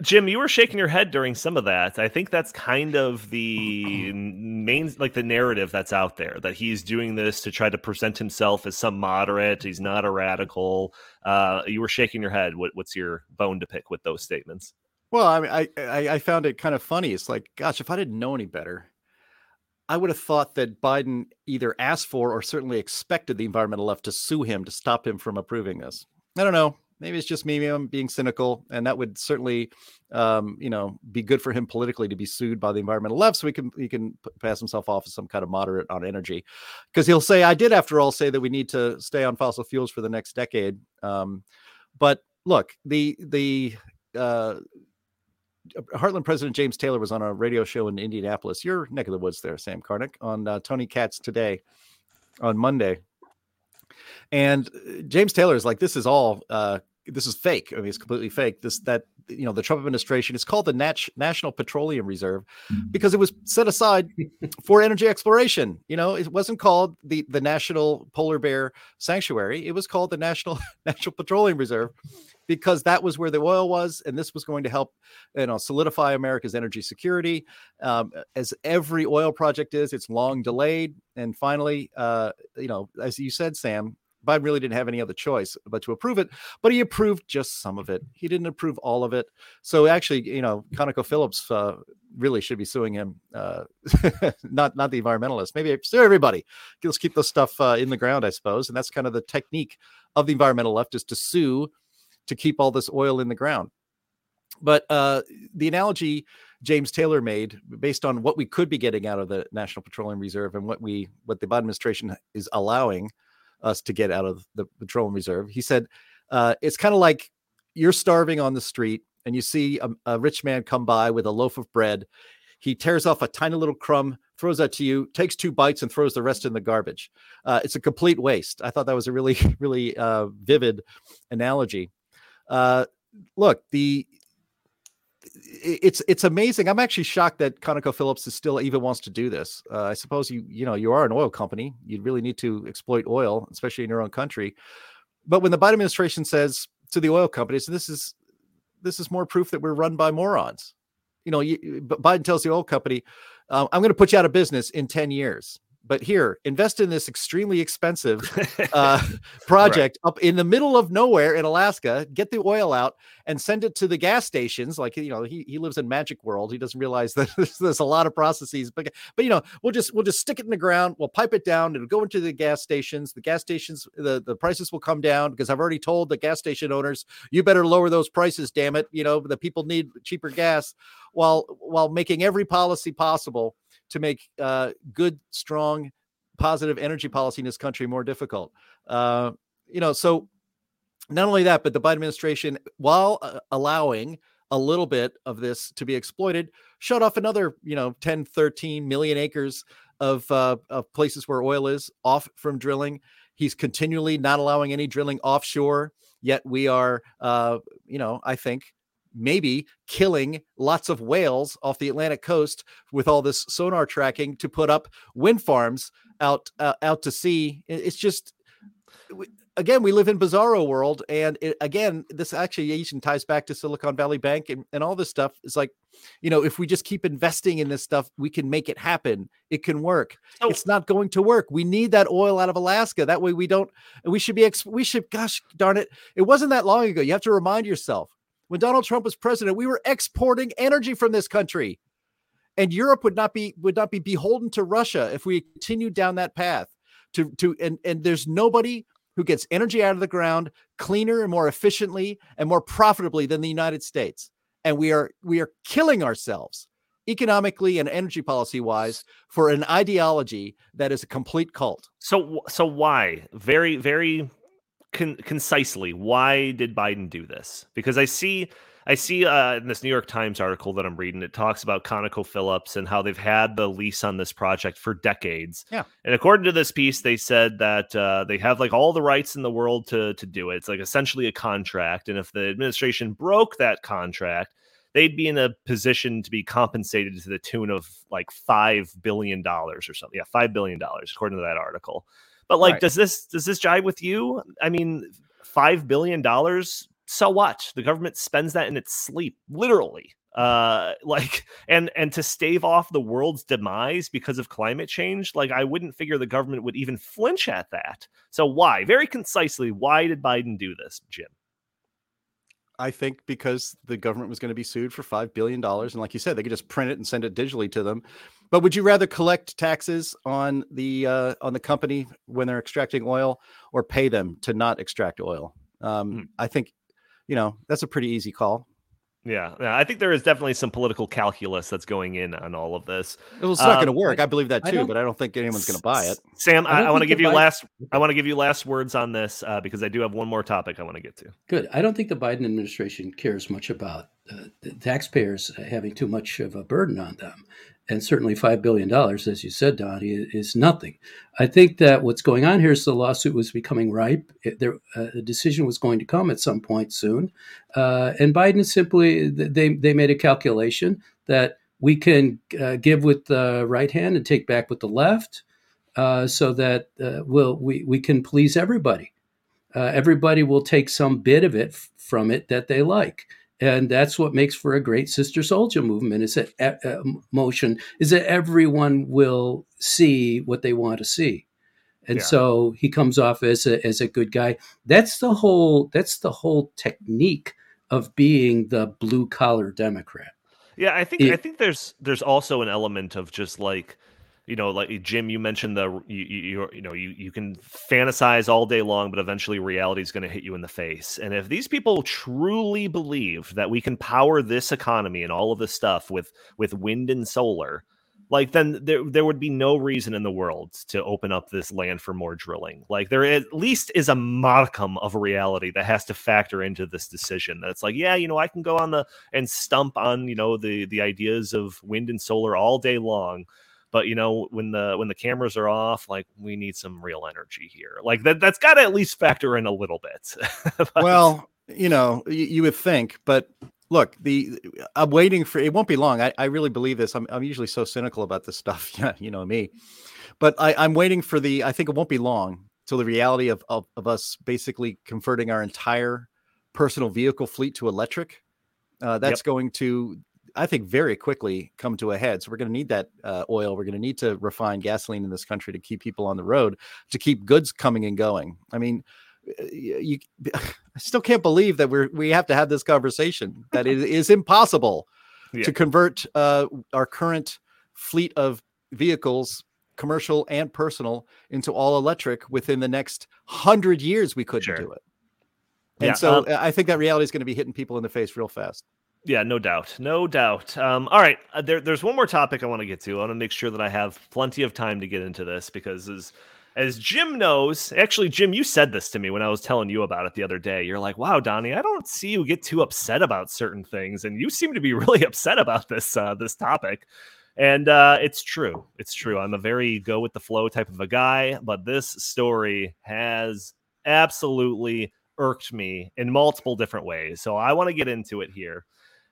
[SPEAKER 1] Jim, you were shaking your head during some of that. I think that's kind of the main, like the narrative that's out there that he's doing this to try to present himself as some moderate. He's not a radical. Uh, you were shaking your head. What, what's your bone to pick with those statements?
[SPEAKER 2] Well, I mean, I, I, I found it kind of funny. It's like, gosh, if I didn't know any better, I would have thought that Biden either asked for or certainly expected the environmental left to sue him to stop him from approving this. I don't know maybe it's just me I'm being cynical, and that would certainly, um, you know, be good for him politically to be sued by the environmental left, so he can he can pass himself off as some kind of moderate on energy, because he'll say, I did after all say that we need to stay on fossil fuels for the next decade. Um, but look, the the uh, Heartland President James Taylor was on a radio show in Indianapolis, your neck of the woods there, Sam Karnick, on uh, Tony Katz today on Monday. And uh, James Taylor is like, this is all, uh, this is fake. I mean, it's completely fake. This, that, you know, the Trump administration is called the Nat- National Petroleum Reserve mm-hmm. because it was set aside for energy exploration. You know, it wasn't called the, the National Polar Bear Sanctuary. It was called the National National Petroleum Reserve because that was where the oil was, and this was going to help, you know, solidify America's energy security. Um, as every oil project is, it's long delayed, and finally, uh, you know, as you said, Sam, Biden really didn't have any other choice but to approve it, but he approved just some of it. He didn't approve all of it. So actually, you know, ConocoPhillips uh, really should be suing him, uh, not not the environmentalists. Maybe sue everybody. Let's keep this stuff uh, in the ground, I suppose. And that's kind of the technique of the environmental left is to sue to keep all this oil in the ground. But uh, the analogy James Taylor made, based on what we could be getting out of the National Petroleum Reserve and what we what the Biden administration is allowing us to get out of the petroleum reserve, he said uh, it's kind of like you're starving on the street and you see a, a rich man come by with a loaf of bread. He tears off a tiny little crumb, throws that to you, takes two bites, and throws the rest in the garbage. Uh, it's a complete waste. I thought that was a really, really uh, vivid analogy. Uh, look, the it's it's amazing. I'm actually shocked that ConocoPhillips is still even wants to do this. Uh, I suppose you you know you are an oil company. You really need to exploit oil, especially in your own country. But when the Biden administration says to the oil companies, this is this is more proof that we're run by morons. You know, you, Biden tells the oil company, uh, "I'm going to put you out of business in 10 years." But here invest in this extremely expensive uh, project right. up in the middle of nowhere in alaska get the oil out and send it to the gas stations like you know he, he lives in magic world he doesn't realize that there's, there's a lot of processes but but you know we'll just we'll just stick it in the ground we'll pipe it down it'll go into the gas stations the gas stations the, the prices will come down because i've already told the gas station owners you better lower those prices damn it you know the people need cheaper gas while while making every policy possible to make uh, good, strong, positive energy policy in this country more difficult. Uh, you know, so not only that, but the Biden administration, while uh, allowing a little bit of this to be exploited, shut off another, you know, 10, 13 million acres of, uh, of places where oil is off from drilling. He's continually not allowing any drilling offshore. Yet we are, uh, you know, I think maybe killing lots of whales off the Atlantic coast with all this sonar tracking to put up wind farms out uh, out to sea. It's just again we live in bizarro world, and it, again this actually even ties back to Silicon Valley Bank and, and all this stuff. It's like you know if we just keep investing in this stuff, we can make it happen. It can work. So, it's not going to work. We need that oil out of Alaska. That way we don't. We should be. we should. Gosh darn it! It wasn't that long ago. You have to remind yourself when Donald Trump was president, we were exporting energy from this country. And Europe would not be would not be beholden to Russia if we continued down that path. To to and and there's nobody who gets energy out of the ground cleaner and more efficiently and more profitably than the United States. And we are we are killing ourselves economically and energy policy wise for an ideology that is a complete cult.
[SPEAKER 1] So so why? Very very con- concisely, why did Biden do this? Because I see, I see uh, in this New York Times article that I'm reading, it talks about ConocoPhillips and how they've had the lease on this project for decades.
[SPEAKER 2] Yeah.
[SPEAKER 1] And according to this piece, they said that uh, they have like all the rights in the world to to do it. It's like essentially a contract, and if the administration broke that contract, they'd be in a position to be compensated to the tune of like five billion dollars or something. Yeah, five billion dollars, according to that article. But like, right. does this does this jive with you? I mean, five billion dollars. So what? The government spends that in its sleep, literally. Uh, like, and and to stave off the world's demise because of climate change, like I wouldn't figure the government would even flinch at that. So why? Very concisely, why did Biden do this, Jim?
[SPEAKER 2] I think because the government was going to be sued for five billion dollars, and like you said, they could just print it and send it digitally to them. But would you rather collect taxes on the uh, on the company when they're extracting oil, or pay them to not extract oil? Um, mm. I think you know, that's a pretty easy call.
[SPEAKER 1] Yeah, yeah, I think there is definitely some political calculus that's going in on all of this.
[SPEAKER 2] Well, it's not going to work. I, I, believe that too, I but I don't think anyone's going to buy it.
[SPEAKER 1] Sam, I, I want to give you Biden... last. I want to give you last words on this uh, because I do have one more topic I want to get to.
[SPEAKER 3] Good. I don't think the Biden administration cares much about uh, taxpayers having too much of a burden on them and certainly $5 billion, as you said, Donnie, is nothing. I think that what's going on here is the lawsuit was becoming ripe. It, there, uh, a decision was going to come at some point soon. Uh, and Biden simply, they, they made a calculation that we can uh, give with the right hand and take back with the left uh, so that uh, we'll, we, we can please everybody. Uh, everybody will take some bit of it f- from it that they like and that's what makes for a great Sister Souljah movement is that uh, motion is that everyone will see what they want to see. And yeah. so he comes off as a, as a good guy. That's the whole that's the whole technique of being the blue collar democrat.
[SPEAKER 1] Yeah i think it, i think there's there's also an element of just like you know, like Jim, you mentioned the you you, you know you you can fantasize all day long, but eventually reality is going to hit you in the face. And if these people truly believe that we can power this economy and all of this stuff with with wind and solar, like then there there would be no reason in the world to open up this land for more drilling. Like there at least is a modicum of reality that has to factor into this decision. That's like, yeah, you know, I can go on the and stump on you know the the ideas of wind and solar all day long but you know when the when the cameras are off like we need some real energy here. Like that that's got to at least factor in a little bit.
[SPEAKER 2] Well you know you, you, would think but look the i'm waiting for it won't be long. I, I really believe this. I'm, I'm usually so cynical about this stuff yeah you know me. But I, i'm waiting for the i think it won't be long till the reality of, of, of us basically converting our entire personal vehicle fleet to electric. Uh, that's yep. going to I think, very quickly come to a head. So we're going to need that uh, oil. We're going to need to refine gasoline in this country to keep people on the road, to keep goods coming and going. I mean, uh, you, I still can't believe that we're we have to have this conversation. That it is impossible yeah. to convert uh, our current fleet of vehicles commercial and personal into all electric within the next hundred years we couldn't sure. do it and yeah, so um, i think that reality is going to be hitting people in the face real fast
[SPEAKER 1] yeah, no doubt, no doubt. Um, all right, uh, there, there's one more topic I want to get to. I want to make sure that I have plenty of time to get into this because as as Jim knows, actually, Jim, you said this to me when I was telling you about it the other day. You're like, "Wow, Donnie, I don't see you get too upset about certain things, and you seem to be really upset about this uh, this topic." And uh, it's true. It's true. I'm a very go with the flow type of a guy, but this story has absolutely irked me in multiple different ways. So I want to get into it here.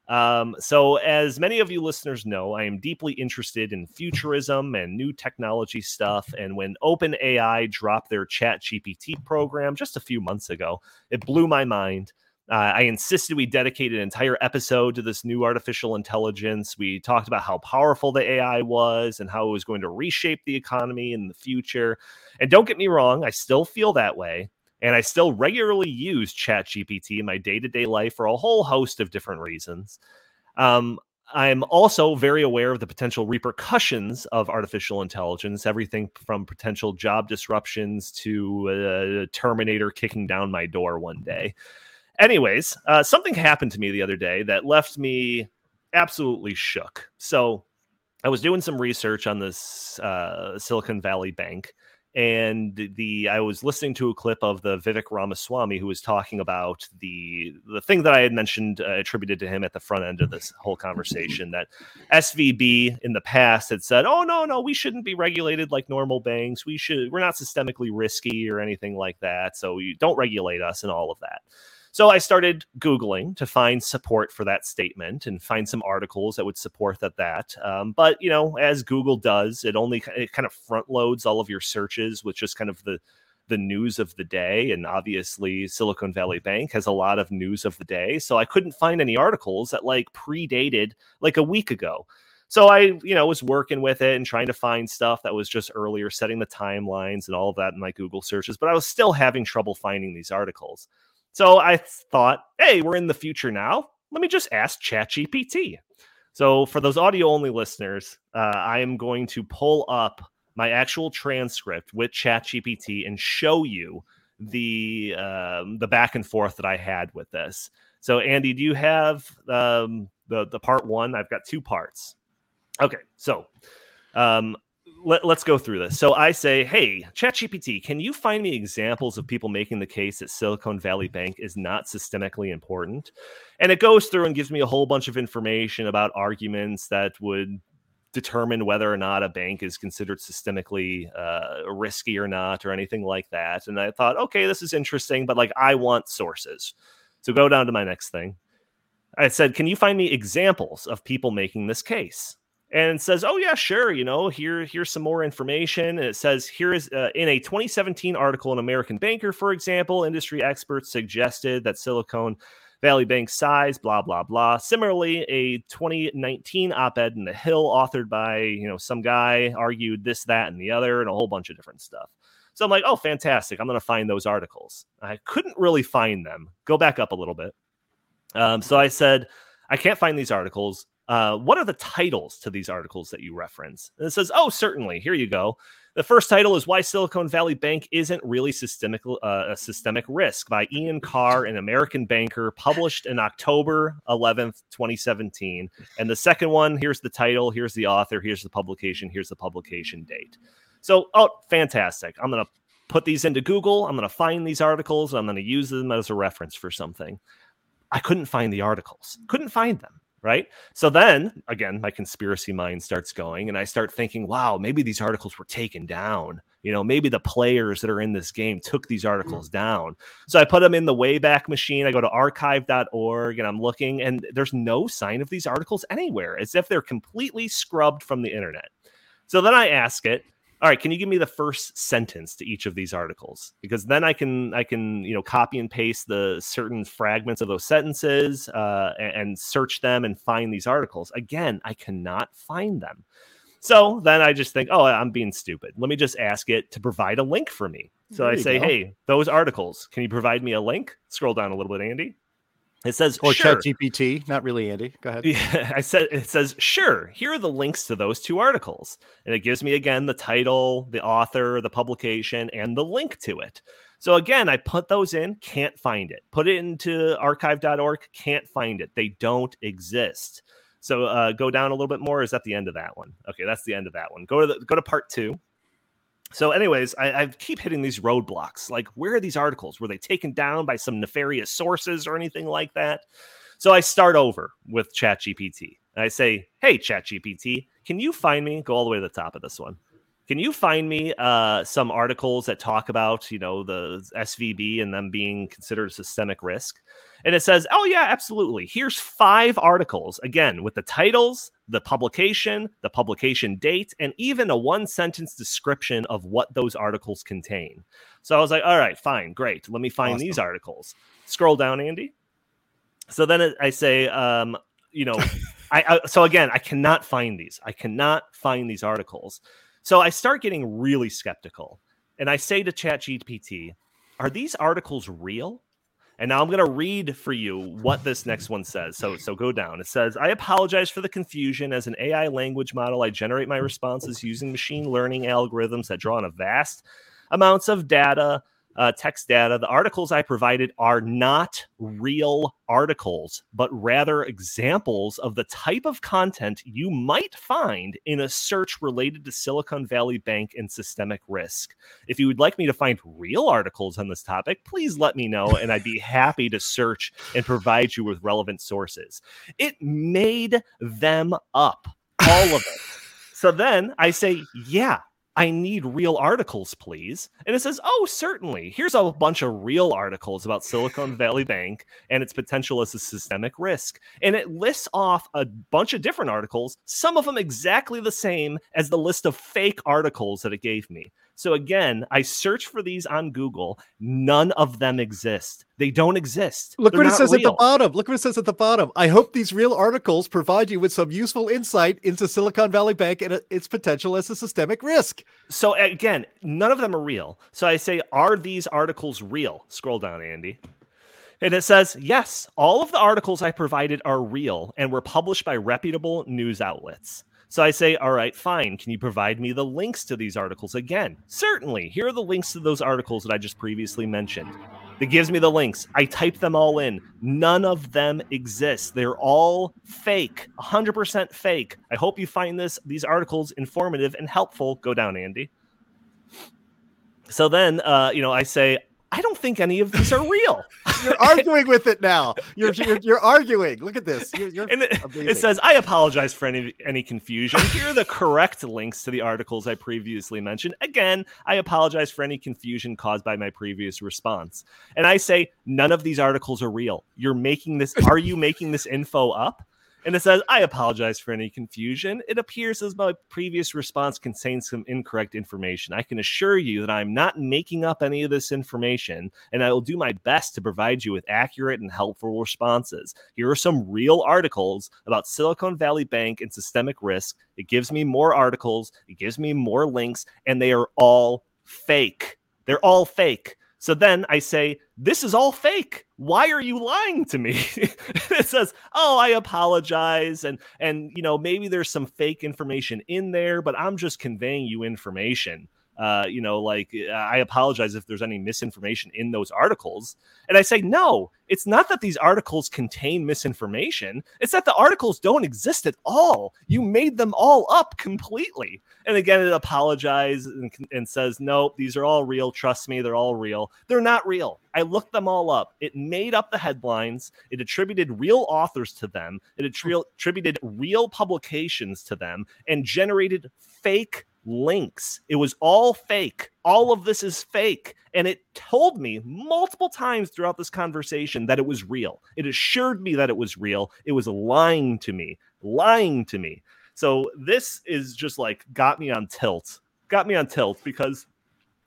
[SPEAKER 1] Um, so, as many of you listeners know, I am deeply interested in futurism and new technology stuff. And when OpenAI dropped their Chat GPT program just a few months ago, it blew my mind. Uh, I insisted we dedicate an entire episode to this new artificial intelligence. We talked about how powerful the AI was and how it was going to reshape the economy in the future. And don't get me wrong, I still feel that way. And I still regularly use ChatGPT in my day to day life for a whole host of different reasons. Um, I'm also very aware of the potential repercussions of artificial intelligence, everything from potential job disruptions to a Terminator kicking down my door one day. Anyways, uh, something happened to me the other day that left me absolutely shook. So I was doing some research on this uh, Silicon Valley bank and the I was listening to a clip of the Vivek Ramaswamy who was talking about the the thing that I had mentioned uh, attributed to him at the front end of this whole conversation that SVB in the past had said, "Oh no, no, we shouldn't be regulated like normal banks. We should we're not systemically risky or anything like that. So you don't regulate us and all of that." So I started Googling to find support for that statement and find some articles that would support that. That, um, but you know, as Google does, it only it kind of front loads all of your searches with just kind of the the news of the day. And obviously, Silicon Valley Bank has a lot of news of the day. So I couldn't find any articles that like predated like a week ago. So I, you know, was working with it and trying to find stuff that was just earlier, setting the timelines and all of that in my Google searches, but I was still having trouble finding these articles. So I thought, hey, we're in the future now. Let me just ask ChatGPT. So for those audio only listeners, uh, I am going to pull up my actual transcript with ChatGPT and show you the um, the back and forth that I had with this. So, Andy, do you have um, the the part one? I've got two parts. Okay, so um, let, us go through this. So I say, hey, ChatGPT, can you find me examples of people making the case that Silicon Valley Bank is not systemically important? And it goes through and gives me a whole bunch of information about arguments that would determine whether or not a bank is considered systemically uh, risky or not, or anything like that. And I thought, okay, this is interesting, but like I want sources. So go down to my next thing. I said, can you find me examples of people making this case? And says, "Oh yeah, sure. You know, here here's some more information." And it says, "Here is uh, in a 2017 article in American Banker, for example, industry experts suggested that Silicon Valley Bank size, blah blah blah. Similarly, a 2019 op-ed in The Hill, authored by you know some guy, argued this, that, and the other, and a whole bunch of different stuff." So I'm like, "Oh, fantastic! I'm going to find those articles." I couldn't really find them. Go back up a little bit. Um, so I said, "I can't find these articles." Uh, what are the titles to these articles that you reference? And it says, oh, certainly. Here you go. The first title is Why Silicon Valley Bank Isn't Really Systemic, uh, a Systemic Risk by Ian Carr, an American banker, published in October 11th, 2017. And the second one, here's the title, here's the author, here's the publication, here's the publication date. So, oh, fantastic. I'm going to put these into Google. I'm going to find these articles. I'm going to use them as a reference for something. I couldn't find the articles, couldn't find them right? So then again, my conspiracy mind starts going and I start thinking, wow, maybe these articles were taken down. You know, maybe the players that are in this game took these mm. articles down. So I put them in the Wayback Machine. I go to archive.org and I'm looking, and there's no sign of these articles anywhere, as if they're completely scrubbed from the internet. So then I ask it, all right can you give me the first sentence to each of these articles? Because then i can i can you know copy and paste the certain fragments of those sentences uh, and, and search them and find these articles. Again i cannot find them. So then i just think oh i'm being stupid. Let me just ask it to provide a link for me. So there i say go. hey those articles can you provide me a link? Scroll down a little bit andy it says
[SPEAKER 2] or
[SPEAKER 1] sure.
[SPEAKER 2] Chat GPT, not really Andy. Go ahead.
[SPEAKER 1] Yeah, I said it says sure. Here are the links to those two articles, and it gives me again the title, the author, the publication, and the link to it. So again, I put those in, can't find it. Put it into archive.org, can't find it. They don't exist. So uh, go down a little bit more. Is that the end of that one? Okay, that's the end of that one. Go to the, go to part two. So, anyways, I, I, keep hitting these roadblocks. Like, where are these articles? Were they taken down by some nefarious sources or anything like that? So I start over with ChatGPT. I say, "Hey, ChatGPT, can you find me? Go all the way to the top of this one. Can you find me uh, some articles that talk about, you know, the SVB and them being considered a systemic risk?" And it says, "Oh yeah, absolutely. Here's five articles again with the titles, the publication, the publication date, and even a one sentence description of what those articles contain. So I was like, all right, fine, great. Let me find awesome. these articles. Scroll down, Andy. So then I say, um, you know, I, I, so again, I cannot find these. I cannot find these articles. So I start getting really skeptical. And I say to ChatGPT, are these articles real? And now I'm going to read for you what this next one says. So, so go down. It says, I apologize for the confusion. As an AI language model, I generate my responses using machine learning algorithms that draw on a vast amounts of data uh, text data, the articles I provided are not real articles, but rather examples of the type of content you might find in a search related to Silicon Valley Bank and systemic risk. If you would like me to find real articles on this topic, please let me know, and I'd be happy to search and provide you with relevant sources. It made them up, all of it. So then I say, yeah, I need real articles, please. And it says, Oh, certainly. Here's a bunch of real articles about Silicon Valley Bank and its potential as a systemic risk. And it lists off a bunch of different articles, some of them exactly the same as the list of fake articles that it gave me. So again, I search for these on Google. None of them exist. They don't exist.
[SPEAKER 2] Look
[SPEAKER 1] They're
[SPEAKER 2] what it says
[SPEAKER 1] real.
[SPEAKER 2] at the bottom. Look what it says at the bottom. I hope these real articles provide you with some useful insight into Silicon Valley Bank and its potential as a systemic risk.
[SPEAKER 1] So again, none of them are real. So I say, are these articles real? Scroll down, Andy. And it says, yes, all of the articles I provided are real and were published by reputable news outlets. So I say, all right, fine. Can you provide me the links to these articles again? Certainly. Here are the links to those articles that I just previously mentioned. It gives me the links. I type them all in. None of them exist. They're all fake, 100% fake. I hope you find this these articles informative and helpful. Go down, Andy. So then, uh, you know, I say, I don't think any of these are real.
[SPEAKER 2] you're arguing with it now. You're, you're, you're arguing. Look at this. You're, you're
[SPEAKER 1] it, it, says, I apologize for any any confusion. Here are the correct links to the articles I previously mentioned. Again, I apologize for any confusion caused by my previous response. And I say, none of these articles are real. You're making this. Are you making this info up? And it says, I apologize for any confusion. It appears as my previous response contains some incorrect information. I can assure you that I'm not making up any of this information, and I will do my best to provide you with accurate and helpful responses. Here are some real articles about Silicon Valley Bank and systemic risk. It gives me more articles, it gives me more links, and they are all fake. They're all fake. So then I say, This is all fake. Why are you lying to me? it says, Oh, I apologize. And and you know, maybe there's some fake information in there, but I'm just conveying you information uh, you know, like I apologize if there's any misinformation in those articles. And I say, no, it's not that these articles contain misinformation. It's that the articles don't exist at all. You made them all up completely. And again, it apologizes and, and says, nope, these are all real. Trust me, they're all real. They're not real. I looked them all up. It made up the headlines. It attributed real authors to them. It hmm. attributed real publications to them and generated fake links. It was all fake. All of this is fake. And it told me multiple times throughout this conversation that it was real. It assured me that it was real. It was lying to me, lying to me. So this is just like got me on tilt, got me on tilt because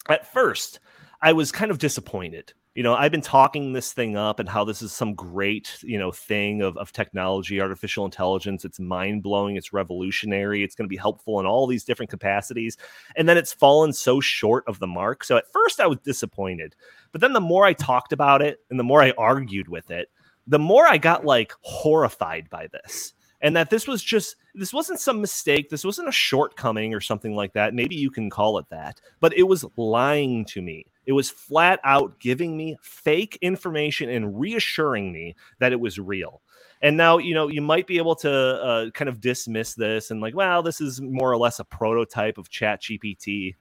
[SPEAKER 1] at first I was kind of disappointed you know, I've been talking this thing up and how this is some great, you know, thing of, of technology, artificial intelligence. It's mind blowing. It's revolutionary. It's going to be helpful in all these different capacities. And then it's fallen so short of the mark. So at first I was disappointed. But then the more I talked about it and the more I argued with it, the more I got like horrified by this and that this was just this wasn't some mistake this wasn't a shortcoming or something like that. Maybe you can call it that but it was lying to me. It was flat out giving me fake information and reassuring me that it was real. And now you know you might be able to uh, kind of dismiss this and like well this is more or less a prototype of chat gpt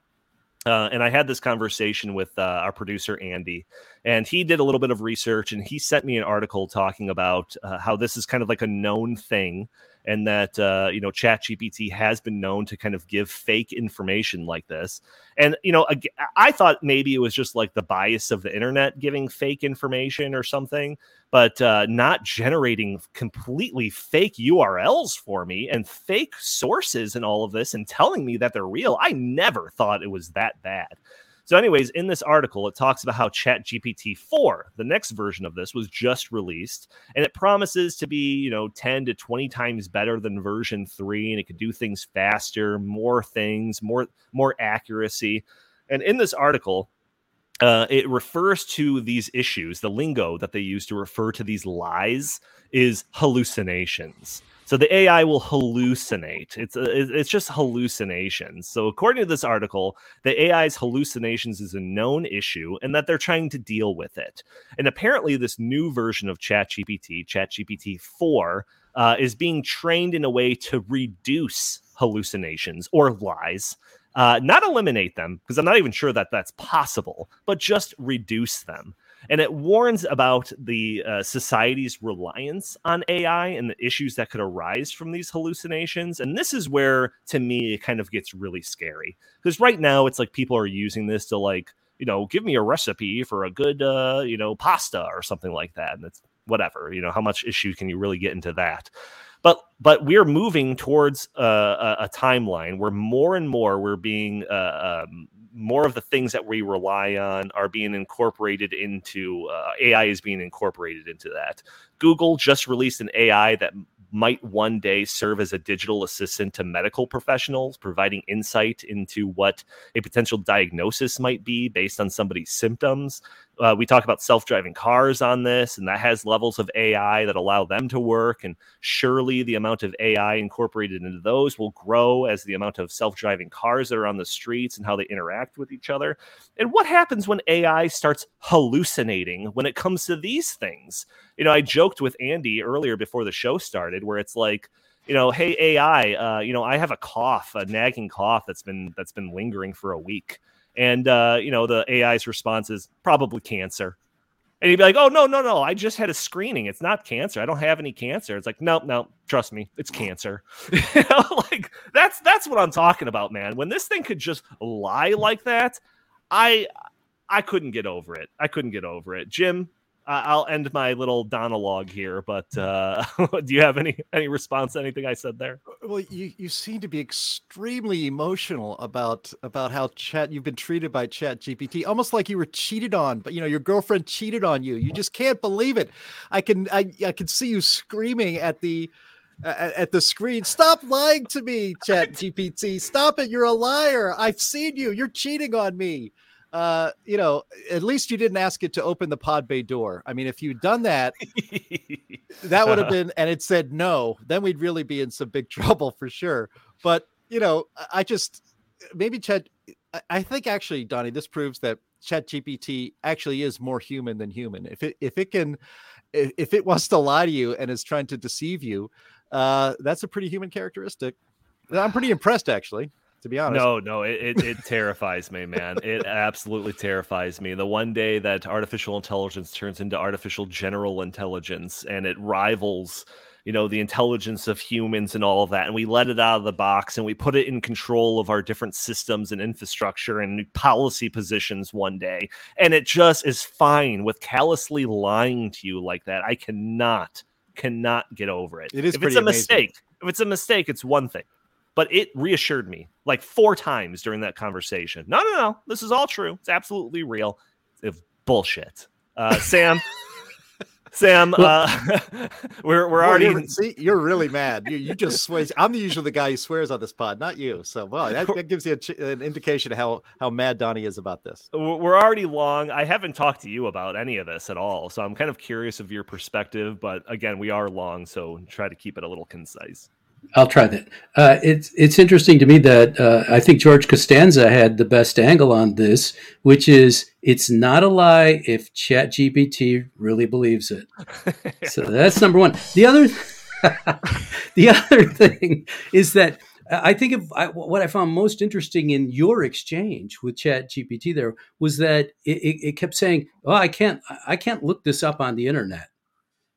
[SPEAKER 1] uh, and I had this conversation with uh, our producer Andy, and he did a little bit of research, and he sent me an article talking about uh, how this is kind of like a known thing, and that uh, you know ChatGPT has been known to kind of give fake information like this. And you know, I thought maybe it was just like the bias of the internet giving fake information or something but uh, not generating completely fake URLs for me and fake sources and all of this and telling me that they're real. I never thought it was that bad. So, anyways, in this article, it talks about how ChatGPT 4, the next version of this, was just released, and it promises to be, you know, 10 to 20 times better than version 3, and it could do things faster, more things, more more accuracy. And in this article, uh, it refers to these issues. The lingo that they use to refer to these lies is hallucinations. So the AI will hallucinate. It's a, it's just hallucinations. So according to this article, the AI's hallucinations is a known issue, and that they're trying to deal with it. And apparently, this new version of ChatGPT, ChatGPT four, uh, is being trained in a way to reduce hallucinations or lies uh, not eliminate them, because I'm not even sure that that's possible, but just reduce them. And it warns about the uh, society's reliance on AI and the issues that could arise from these hallucinations. And this is where, to me, it kind of gets really scary. Because right now, it's like people are using this to, like, you know, give me a recipe for a good, uh, you know, pasta or something like that. And it's whatever, you know, how much issue can you really get into that? but but we're moving towards a, a, a timeline where more and more we're being uh, um, more of the things that we rely on are being incorporated into uh, AI is being incorporated into that. Google just released an AI that might one day serve as a digital assistant to medical professionals, providing insight into what a potential diagnosis might be based on somebody's symptoms. Uh, we talk about self-driving cars on this and that has levels of ai that allow them to work and surely the amount of ai incorporated into those will grow as the amount of self-driving cars that are on the streets and how they interact with each other. And what happens when ai starts hallucinating when it comes to these things? You know i joked with andy earlier before the show started where it's like you know, hey AI, uh, you know, I have a cough, a nagging cough that's been that's been lingering for a week, and uh, you know, the AI's response is probably cancer, and he'd be like, oh no no no, I just had a screening, it's not cancer, I don't have any cancer. It's like no no, trust me, it's cancer. you know, like that's that's what I'm talking about, man. When this thing could just lie like that, I I couldn't get over it. I couldn't get over it. Jim, I'll end my little monologue here, but uh, do you have any any response to anything I said there?
[SPEAKER 2] Uh, well, you you seem to be extremely emotional about about how chat you've been treated by Chat GPT, almost like you were cheated on. But you know, your girlfriend cheated on you. You just can't believe it. I can I I can see you screaming at the at the screen. Stop lying to me, Chat GPT. Stop it. You're a liar. I've seen you. You're cheating on me uh, you know, at least you didn't ask it to open the pod bay door. I mean, if you'd done that, that would have been, and it said no, then we'd really be in some big trouble for sure. But, you know, I just, maybe Chat, I think actually, Donnie, this proves that Chat GPT actually is more human than human. If it, if it can, if it wants to lie to you and is trying to deceive you, uh, that's a pretty human characteristic. I'm pretty impressed, actually to be honest.
[SPEAKER 1] No, no, it, it, it terrifies me, man. It absolutely terrifies me. The one day that artificial intelligence turns into artificial general intelligence and it rivals, you know, the intelligence of humans and all of that, and we let it out of the box and we put it in control of our different systems and infrastructure and policy positions one day, and it just is fine with callously lying to you like that. I cannot, cannot get over it.
[SPEAKER 2] It is
[SPEAKER 1] if it's a amazing. mistake. If it's a mistake, it's one thing but it reassured me like four times during that conversation. No, no, no. This is all true. It's absolutely real. It's bullshit. Uh, Sam, Sam, uh, we're we're already
[SPEAKER 2] you're, see you're really mad. You you just swear. I'm usually the guy who swears on this pod, not you. So well, that, that gives you a, an indication of how how mad Donnie is about this.
[SPEAKER 1] We're already long. I haven't talked to you about any of this at all, so I'm kind of curious of your perspective. But again, we are long, so try to keep it a little concise.
[SPEAKER 3] I'll try that. Uh, it's it's interesting to me that uh, I think George Costanza had the best angle on this, which is it's not a lie if ChatGPT really believes it. so that's number one. The other the other thing is that I think if I, what I found most interesting in your exchange with ChatGPT there was that it, it, it kept saying, "Oh, I can't I can't look this up on the internet."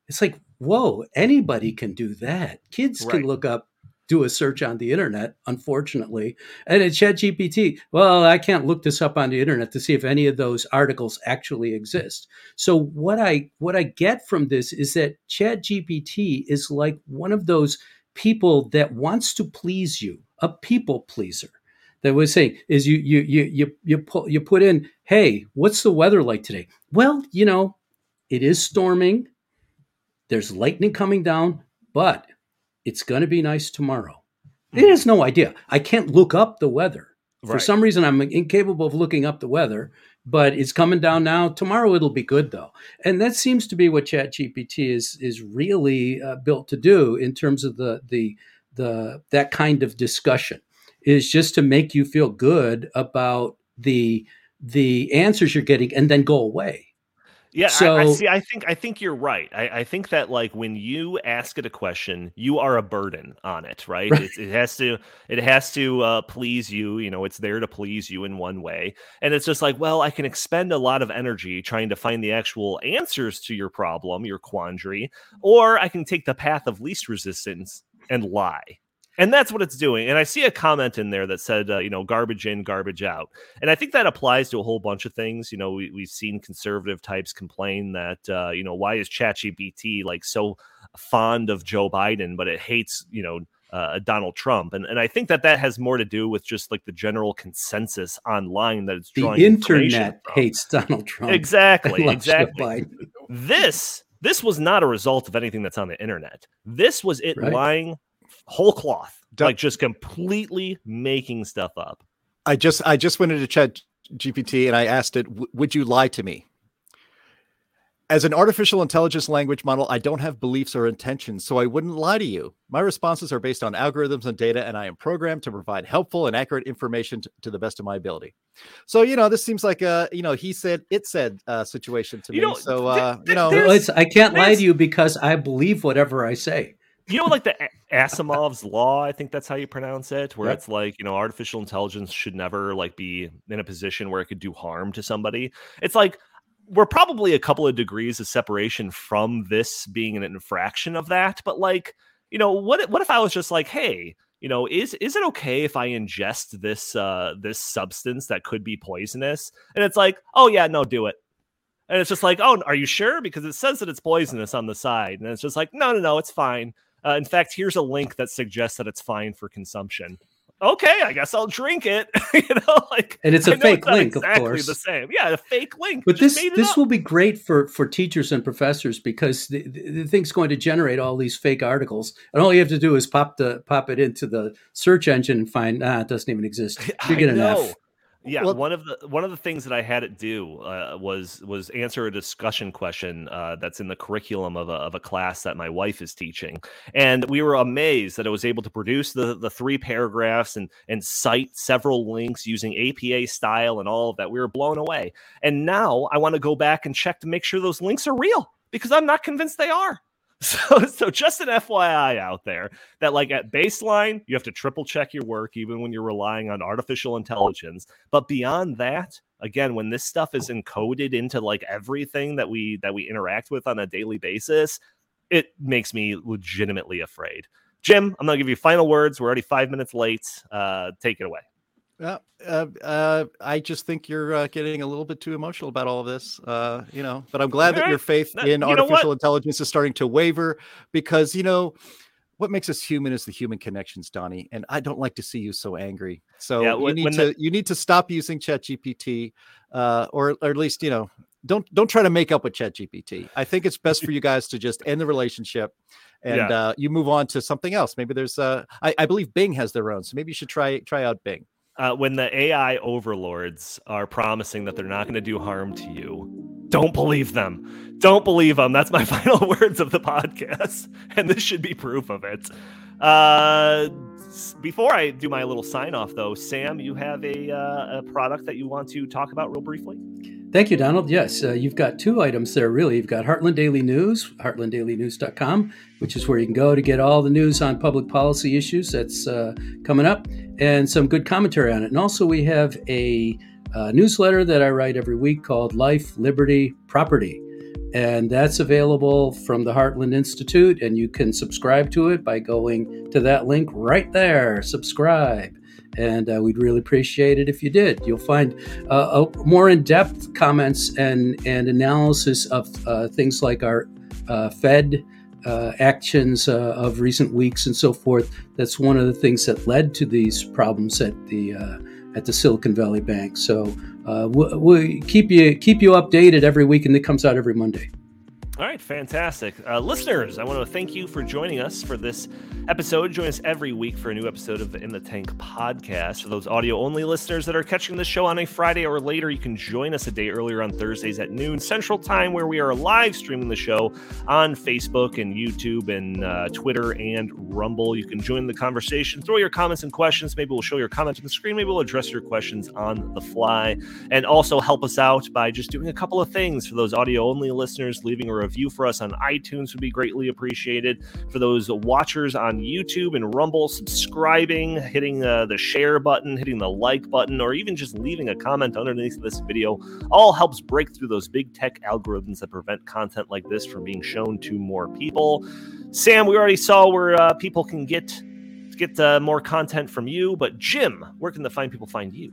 [SPEAKER 3] It's like, whoa, anybody can do that. Kids right. can look up, do a search on the internet, unfortunately. And at ChatGPT, well, I can't look this up on the internet to see if any of those articles actually exist. So what I what I get from this is that ChatGPT is like one of those people that wants to please you, a people pleaser. That was saying is you you you you you put you put in, hey, what's the weather like today? Well, you know, it is storming there's lightning coming down, but it's going to be nice tomorrow. It has no idea. I can't look up the weather. For some reason, I'm incapable of looking up the weather, but it's coming down now. Tomorrow it'll be good though, and that seems to be what ChatGPT is is really uh, built to do in terms of the the the that kind of discussion is just to make you feel good about the the answers you're getting and then go away.
[SPEAKER 1] Yeah, so, I, I, see. I think I think you're right. I, I, think that like when you ask it a question, you are a burden on it, right? right. It, it, has to it has to uh, please you. You know, it's there to please you in one way, and it's just like, well, I can expend a lot of energy trying to find the actual answers to your problem, your quandary, or I can take the path of least resistance and lie and that's what it's doing. And I see a comment in there that said, uh, you know, garbage in, garbage out. And I think that applies to a whole bunch of things. You know, we, we've seen conservative types complain that, uh, you know, why is ChatGPT like so fond of Joe Biden, but it hates, you know, uh, Donald Trump, and and I think that that has more to do with just like the general consensus online that it's drawing.
[SPEAKER 3] The internet hates Donald Trump.
[SPEAKER 1] Exactly, exactly. This this was not a result of anything that's on the internet. This was it right. lying whole cloth, like just completely making stuff up.
[SPEAKER 2] I just I just went into Chat GPT and I asked it, "Would you lie to me?" As an artificial intelligence language model, I don't have beliefs or intentions, so I wouldn't lie to you. My responses are based on algorithms and data, and I am programmed to provide helpful and accurate information to, to the best of my ability. So, you know, this seems like a, you know, he said, it said uh, situation to
[SPEAKER 1] You
[SPEAKER 2] me.
[SPEAKER 1] know,
[SPEAKER 2] so,
[SPEAKER 1] th-
[SPEAKER 2] uh,
[SPEAKER 1] th-
[SPEAKER 2] you know,
[SPEAKER 3] Well, it's, I can't lie to you because I believe whatever I say.
[SPEAKER 1] You know like the asimov's law i think that's how you pronounce it where
[SPEAKER 2] Yep.
[SPEAKER 1] it's like you know artificial intelligence should never like be in a position where it could do harm to somebody it's like we're probably a couple of degrees of separation from this being an infraction of that but like you know what what if i was just like hey you know is is it okay if i ingest this uh this substance that could be poisonous and it's like oh yeah no do it and it's just like, oh, are you sure? Because it says that it's poisonous on the side. And it's just like, no, no, no, it's fine. Uh, in fact, here's a link that suggests that it's fine for consumption. Okay, I guess I'll drink it. you know, like,
[SPEAKER 3] And it's a fake
[SPEAKER 1] not
[SPEAKER 3] link, of course.
[SPEAKER 1] the same. Yeah, a fake link.
[SPEAKER 3] But
[SPEAKER 1] Just
[SPEAKER 3] this this
[SPEAKER 1] up.
[SPEAKER 3] will be great for for teachers and professors because the, the, the thing's going to generate all these fake articles, and all you have to do is pop the pop it into the search engine and find ah, it doesn't even exist. You get an. F.
[SPEAKER 1] Yeah,
[SPEAKER 2] Well-
[SPEAKER 1] one of the one of the things that I had it do uh, was was answer a discussion question uh, that's in the curriculum of a of a class that my wife is teaching, and we were amazed that it was able to produce the the three paragraphs and and cite several links using APA style and all of that. We were blown away, and now I want to go back and check to make sure those links are real because I'm not convinced they are. So, so just an FYI out there that like at baseline, you have to triple check your work, even when you're relying on artificial intelligence. But beyond that, again, when this stuff is encoded into like everything that we that we interact with on a daily basis, it makes me legitimately afraid. Jim, I'm gonna give you final words. We're already five minutes late. Uh, take it away.
[SPEAKER 2] Uh, uh, uh, I just think you're uh, getting a little bit too emotional about all of this, uh, you know. But I'm glad that your faith
[SPEAKER 1] That-
[SPEAKER 2] in
[SPEAKER 1] you
[SPEAKER 2] artificial intelligence is starting to waver because you know what makes us human is the human connections, Donnie. And I don't like to see you so angry. So
[SPEAKER 1] Yeah,
[SPEAKER 2] you
[SPEAKER 1] when-
[SPEAKER 2] need
[SPEAKER 1] when
[SPEAKER 2] to
[SPEAKER 1] the-
[SPEAKER 2] you need to stop using ChatGPT, uh, or or at least you know don't don't try to make up with ChatGPT. I think it's best for you guys to just end the relationship. And
[SPEAKER 1] Yeah.
[SPEAKER 2] uh, you move on to something else. Maybe there's, uh, I, I believe Bing has their own, so maybe you should try try out Bing.
[SPEAKER 1] Uh, when the AI overlords are promising that they're not going to do harm to you, don't believe them. Don't believe them. That's my final words of the podcast, and this should be proof of it. Uh, before I do my little sign off, though, Sam, you have a, uh, a product that you want to talk about real briefly.
[SPEAKER 3] Thank you, Donald. Yes, uh, you've got two items there, really. You've got Heartland Daily News, heartlanddailynews.com, which is where you can go to get all the news on public policy issues that's uh, coming up and some good commentary on it. And also, we have a uh, newsletter that I write every week called Life, Liberty, Property. And that's available from the Heartland Institute, and you can subscribe to it by going to that link right there. Subscribe. And uh, we'd really appreciate it if you did. You'll find uh, a more in-depth comments and and analysis of uh, things like our uh, Fed uh, actions of recent weeks and so forth. That's one of the things that led to these problems at the at the Silicon Valley Bank. So uh, we we keep you keep you updated every week, and it comes out every Monday.
[SPEAKER 1] All right, fantastic. Uh, listeners, I want to thank you for joining us for this episode. Join us every week for a new episode of the In the Tank podcast. For those audio only listeners that are catching the show on a Friday or later, you can join us a day earlier on Thursdays at noon Central Time, where we are live streaming the show on Facebook and YouTube and uh, Twitter and Rumble. You can join the conversation, throw your comments and questions. Maybe we'll show your comments on the screen. Maybe we'll address your questions on the fly and also help us out by just doing a couple of things for those audio only listeners leaving a review for us on itunes would be greatly appreciated. For those watchers on youtube and rumble subscribing hitting uh, the share button hitting the like button or even just leaving a comment underneath this video all helps break through those big tech algorithms that prevent content like this from being shown to more people. Sam we already saw where uh, people can get get uh, more content from you but jim where can the fine people find you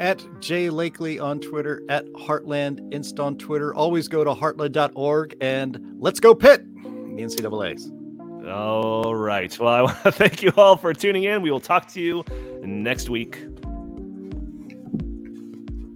[SPEAKER 2] at Jay Lakely on Twitter, at Heartland Inst on Twitter. Always go to heartland.org and let's go Pitt, the NCAA's.
[SPEAKER 1] All right. Well, I want to thank you all for tuning in. We will talk to you next week.